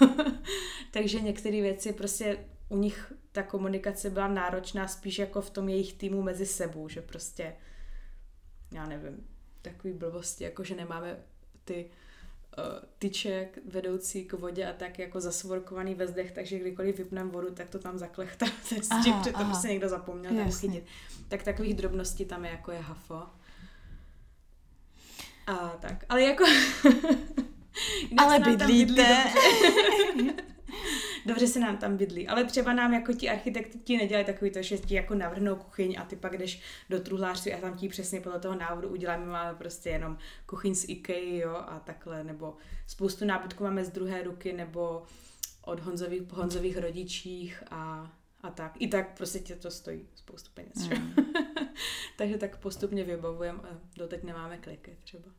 Takže některé věci prostě u nich ta komunikace byla náročná spíš jako v tom jejich týmu mezi sebou, že prostě já nevím, takový blbosti, jako že nemáme ty uh, tyček vedoucí k vodě a tak jako zasvorkovaný ve zdech, takže kdykoliv vypneme vodu, tak to tam zaklechtá s tím, že to prostě někdo zapomněl tam chytit. Tak takových drobností tam je jako je hafo. A tak, ale jako... ale bydlíte. dobře se nám tam bydlí. Ale třeba nám jako ti architekti ti nedělají takový to, že ti jako navrhnou kuchyň a ty pak jdeš do truhlářství a tam ti přesně podle toho návodu uděláme, máme prostě jenom kuchyň z IKEA, jo, a takhle, nebo spoustu nábytku máme z druhé ruky, nebo od Honzových, po Honzových rodičích a, a tak. I tak prostě tě to stojí spoustu peněz, mm. Takže tak postupně vybavujeme a doteď nemáme kliky třeba.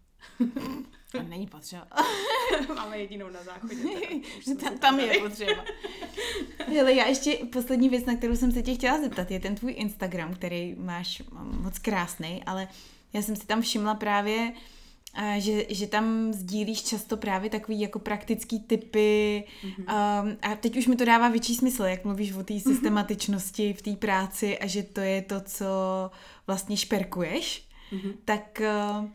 A není potřeba. Máme jedinou na záchodě. tam, tam je potřeba. Hele, já ještě poslední věc, na kterou jsem se tě chtěla zeptat, je ten tvůj Instagram, který máš moc krásný, ale já jsem si tam všimla právě, že, že tam sdílíš často právě takový jako praktický typy mm-hmm. um, a teď už mi to dává větší smysl, jak mluvíš o té mhm. systematičnosti v té práci a že to je to, co vlastně šperkuješ, mm-hmm. tak uh,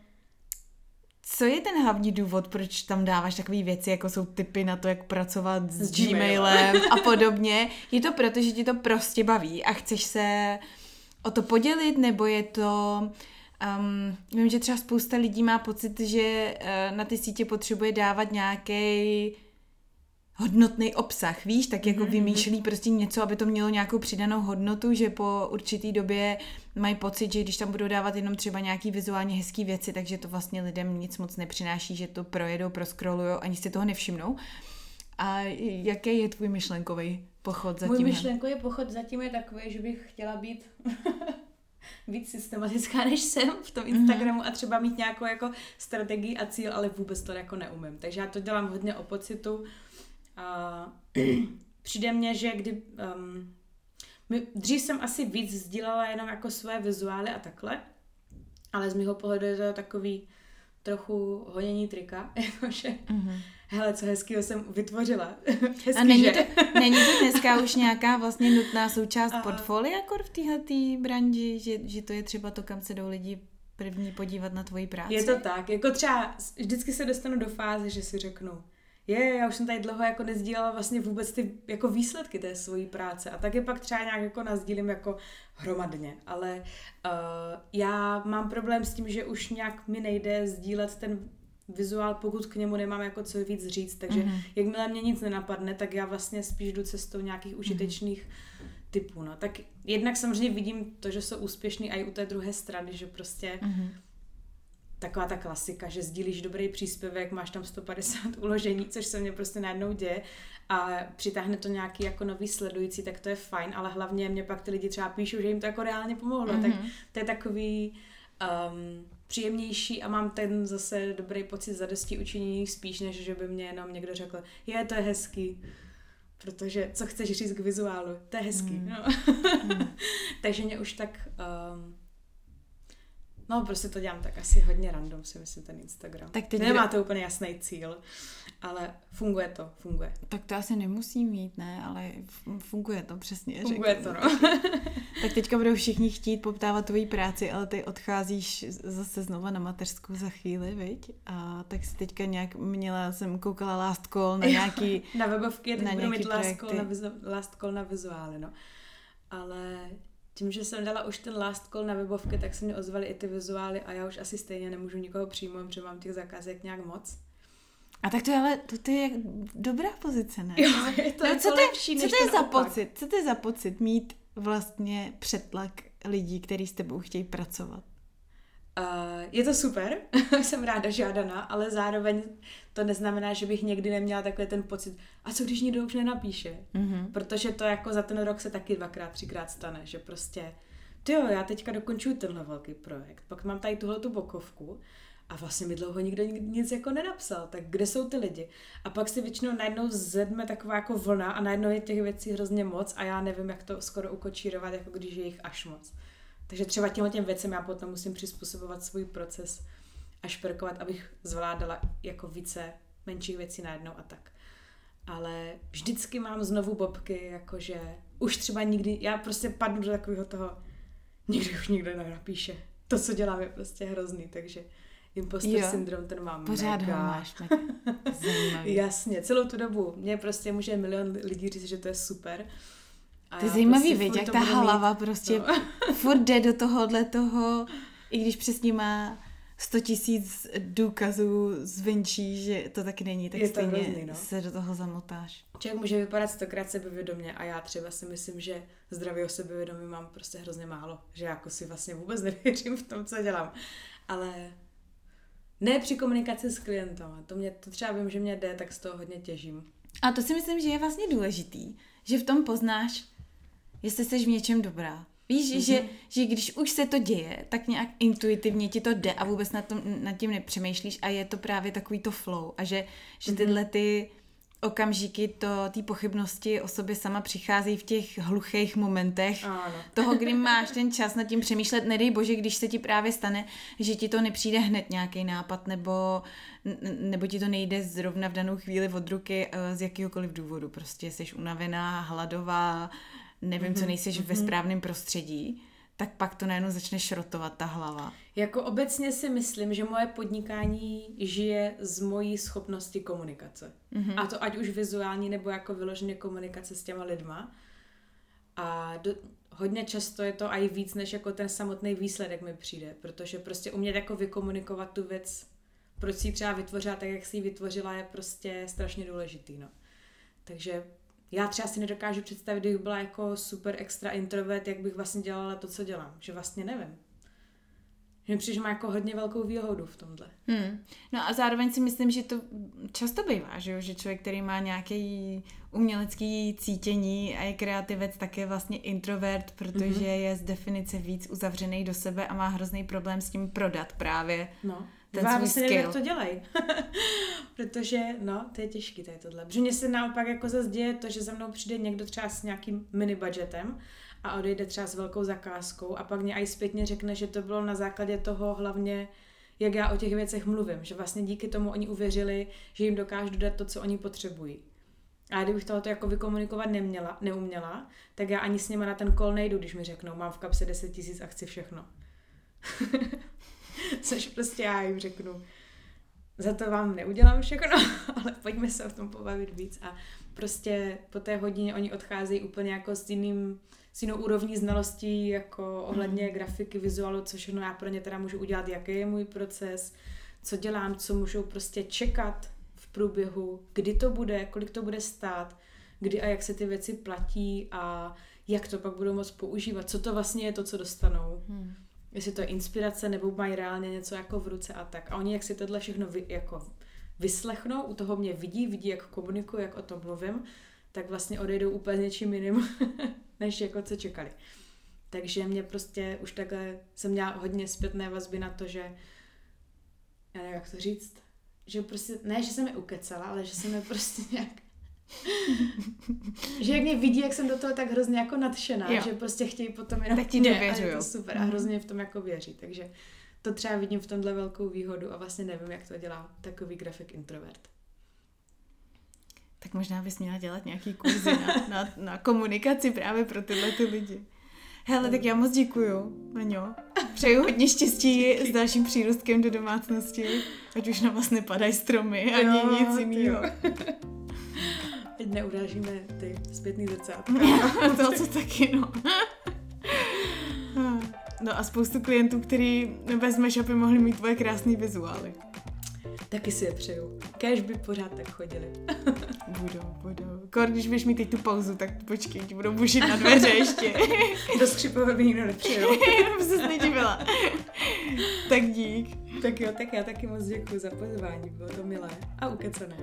co je ten hlavní důvod, proč tam dáváš takové věci, jako jsou typy na to, jak pracovat s, s Gmailem a podobně? Je to proto, že ti to prostě baví a chceš se o to podělit, nebo je to... Um, vím, že třeba spousta lidí má pocit, že uh, na ty sítě potřebuje dávat nějaký hodnotný obsah, víš, tak jako mm-hmm. vymýšlí prostě něco, aby to mělo nějakou přidanou hodnotu, že po určitý době mají pocit, že když tam budou dávat jenom třeba nějaký vizuálně hezký věci, takže to vlastně lidem nic moc nepřináší, že to projedou, proskrolujou, ani si toho nevšimnou. A jaký je tvůj myšlenkový pochod zatím? Můj myšlenkový pochod zatím je takový, že bych chtěla být víc systematická, než jsem v tom mhm. Instagramu mm-hmm. a třeba mít nějakou jako strategii a cíl, ale vůbec to jako neumím. Takže já to dělám hodně o pocitu, a přijde mně, že kdy... Um, my, dřív jsem asi víc sdílela jenom jako své vizuály a takhle, ale z mého pohledu je to takový trochu honění trika, jakože mm-hmm. Hele, co hezkýho jsem vytvořila. Hezký, a není, to, není to dneska už nějaká vlastně nutná součást portfolia jako v téhle branži, že, že to je třeba to, kam se jdou lidi první podívat na tvoji práci? Je to tak, jako třeba vždycky se dostanu do fáze, že si řeknu, je, já už jsem tady dlouho jako nezdílela vlastně vůbec ty jako výsledky té svojí práce. A tak je pak třeba nějak jako nazdílím jako hromadně, ale uh, já mám problém s tím, že už nějak mi nejde sdílet ten vizuál, pokud k němu nemám jako co víc říct, takže mm-hmm. jakmile mě nic nenapadne, tak já vlastně spíš jdu cestou nějakých užitečných mm-hmm. typů, no. Tak jednak samozřejmě vidím to, že jsou úspěšný i u té druhé strany, že prostě mm-hmm taková ta klasika, že sdílíš dobrý příspěvek, máš tam 150 uložení, což se mně prostě najednou děje a přitáhne to nějaký jako nový sledující, tak to je fajn, ale hlavně mě pak ty lidi třeba píšou, že jim to jako reálně pomohlo, mm-hmm. tak mhm. to je takový um, příjemnější a mám ten zase dobrý pocit zadosti učinění spíš, než že by mě jenom někdo řekl, je, to je hezký, protože co chceš říct k vizuálu, to je hezký, mm. no. mm. Takže mě už tak um, No, prostě to dělám tak asi hodně random, si myslím, ten Instagram. Tak teď Nemá to úplně jasný cíl, ale funguje to, funguje. Tak to asi nemusí mít, ne, ale funguje to přesně. Funguje řekl. to, no. tak teďka budou všichni chtít poptávat tvoji práci, ale ty odcházíš zase znova na mateřskou za chvíli, viď? A tak si teďka nějak měla, jsem koukala last call na nějaký... na webovky, na budu mít last call na, vizu, last call na vizuály, no. Ale tím, že jsem dala už ten last call na webovky, tak se mi ozvaly i ty vizuály a já už asi stejně nemůžu nikoho přijmout, protože mám těch zakázek nějak moc. A tak to je ale, to, to je dobrá pozice, ne? Jo, je to no, co, to, lepší, co to je za opak. pocit? Co to je za pocit mít vlastně přetlak lidí, kteří s tebou chtějí pracovat? Uh, je to super, jsem ráda žádaná, ale zároveň to neznamená, že bych někdy neměla takový ten pocit, a co když nikdo už nenapíše? Mm-hmm. Protože to jako za ten rok se taky dvakrát, třikrát stane, že prostě, ty jo, já teďka dokončuju tenhle velký projekt, pak mám tady tuhle tu bokovku a vlastně mi dlouho nikdo nic jako nenapsal, tak kde jsou ty lidi? A pak si většinou najednou zedme taková jako vlna a najednou je těch věcí hrozně moc a já nevím, jak to skoro ukočírovat, jako když je jich až moc. Takže třeba těmhle těm věcem já potom musím přizpůsobovat svůj proces a šperkovat, abych zvládala jako více menších věcí najednou a tak. Ale vždycky mám znovu bobky, jakože už třeba nikdy, já prostě padnu do takového toho, nikdy už nikdo nenapíše. To, co dělám, je prostě hrozný, takže imposter jo, syndrom ten mám Pořád mega. ho máš, mega. Jasně, celou tu dobu. Mě prostě může milion lidí říct, že to je super. A to je zajímavý, prostě viď, jak ta hlava mít, prostě no. furt jde do tohohle toho, i když přesně má 100 tisíc důkazů zvenčí, že to tak není, tak je stejně hrozný, no. se do toho zamotáš. Člověk může vypadat stokrát sebevědomě a já třeba si myslím, že zdravého sebevědomí mám prostě hrozně málo, že jako si vlastně vůbec nevěřím v tom, co dělám. Ale ne při komunikaci s klientem. To, mě, to třeba vím, že mě jde, tak z toho hodně těžím. A to si myslím, že je vlastně důležitý, že v tom poznáš, jestli jsi v něčem dobrá. Víš, mm-hmm. že, že když už se to děje, tak nějak intuitivně ti to jde a vůbec nad, tom, nad tím nepřemýšlíš a je to právě takový to flow a že, že mhm. tyhle ty okamžiky to, ty pochybnosti o sobě sama přicházejí v těch hluchých momentech ano. toho, kdy máš ten čas nad tím přemýšlet, nedej bože, když se ti právě stane, že ti to nepřijde hned nějaký nápad, nebo, nebo ti to nejde zrovna v danou chvíli od ruky eh, z jakýhokoliv důvodu, prostě jsi unavená, hladová, nevím, mm-hmm. co nejseš mm-hmm. ve mhm. správném prostředí, tak pak to najednou začne šrotovat ta hlava. Jako obecně si myslím, že moje podnikání žije z mojí schopnosti komunikace. Mm-hmm. A to ať už vizuální, nebo jako vyloženě komunikace s těma lidma. A do, hodně často je to i víc, než jako ten samotný výsledek mi přijde, protože prostě umět jako vykomunikovat tu věc, proč si ji třeba vytvořila tak, jak si ji vytvořila, je prostě strašně důležitý, no. Takže já třeba si nedokážu představit, kdybych byla jako super extra introvert, jak bych vlastně dělala to, co dělám. Že vlastně nevím. Že přijde, že má jako hodně velkou výhodu v tomhle. Hmm. No a zároveň si myslím, že to často bývá, že, jo? že člověk, který má nějaký umělecký cítění a je kreativec, tak je vlastně introvert, protože mm-hmm. je z definice víc uzavřený do sebe a má hrozný problém s tím prodat právě. No ten Vám svůj skill. jak to dělají. Protože, no, to je těžký, to je tohle. Protože mně se naopak jako zase děje to, že za mnou přijde někdo třeba s nějakým mini budgetem a odejde třeba s velkou zakázkou a pak mě i zpětně řekne, že to bylo na základě toho hlavně, jak já o těch věcech mluvím. Že vlastně díky tomu oni uvěřili, že jim dokážu dodat to, co oni potřebují. A kdybych tohoto jako vykomunikovat neměla, neuměla, tak já ani s nimi na ten kol nejdu, když mi řeknou, mám v kapse 10 tisíc a chci všechno. což prostě já jim řeknu, za to vám neudělám všechno, ale pojďme se o tom pobavit víc a prostě po té hodině oni odcházejí úplně jako s jiným, s jinou úrovní znalostí jako ohledně mm. grafiky, vizuálu, co všechno já pro ně teda můžu udělat, jaký je můj proces, co dělám, co můžou prostě čekat v průběhu, kdy to bude, kolik to bude stát, kdy a jak se ty věci platí a jak to pak budou moct používat, co to vlastně je to, co dostanou. Hmm jestli to je inspirace, nebo mají reálně něco jako v ruce a tak. A oni, jak si tohle všechno vy, jako vyslechnou, u toho mě vidí, vidí, jak komunikuju, jak o tom mluvím, tak vlastně odejdou úplně něčím jiným, než jako co čekali. Takže mě prostě už takhle, jsem měla hodně zpětné vazby na to, že já nevím, jak to říct, že prostě, ne, že jsem je ukecala, ale že jsem je prostě nějak že jak mě vidí, jak jsem do toho tak hrozně jako nadšená, jo. že prostě chtějí potom jenom tak ti mě, a je to super a mhm. hrozně v tom jako věří, takže to třeba vidím v tomhle velkou výhodu a vlastně nevím, jak to dělá takový grafik introvert. Tak možná bys měla dělat nějaký kurzy na, na, na komunikaci právě pro tyhle ty lidi. Hele, tak já moc děkuju, Maňo. Přeju hodně štěstí s dalším přírůstkem do domácnosti, ať už na vás nepadají stromy ani jo, nic jiného. Ať neurážíme ty zpětný zrcátka. to, co taky, no. No a spoustu klientů, který vezmeš, aby mohli mít tvoje krásné vizuály. Taky si je přeju. Kéž by pořád tak chodili. budou, budou. Kor, když budeš mít teď tu pauzu, tak počkej, ti budou bušit na dveře ještě. Do skřipové by nikdo nepřijel. Já se nedivila. tak dík. Tak jo, tak já taky moc děkuji za pozvání, bylo to milé a ukecené.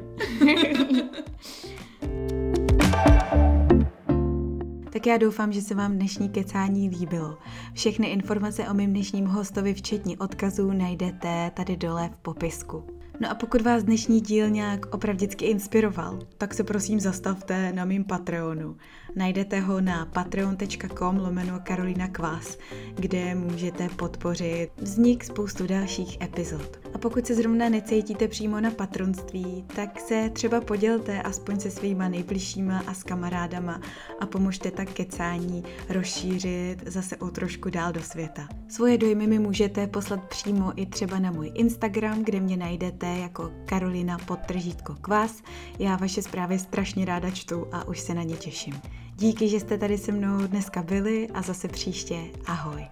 Tak já doufám, že se vám dnešní kecání líbilo. Všechny informace o mým dnešním hostovi, včetně odkazů, najdete tady dole v popisku. No a pokud vás dnešní díl nějak opravdicky inspiroval, tak se prosím zastavte na mým Patreonu. Najdete ho na patreon.com lomeno Karolina Kvás, kde můžete podpořit vznik spoustu dalších epizod. A pokud se zrovna necítíte přímo na patronství, tak se třeba podělte aspoň se svýma nejbližšíma a s kamarádama a pomožte tak kecání rozšířit zase o trošku dál do světa. Svoje dojmy mi můžete poslat přímo i třeba na můj Instagram, kde mě najdete jako Karolina podtržítko kvás. Já vaše zprávy strašně ráda čtu a už se na ně těším. Díky, že jste tady se mnou dneska byli a zase příště. Ahoj.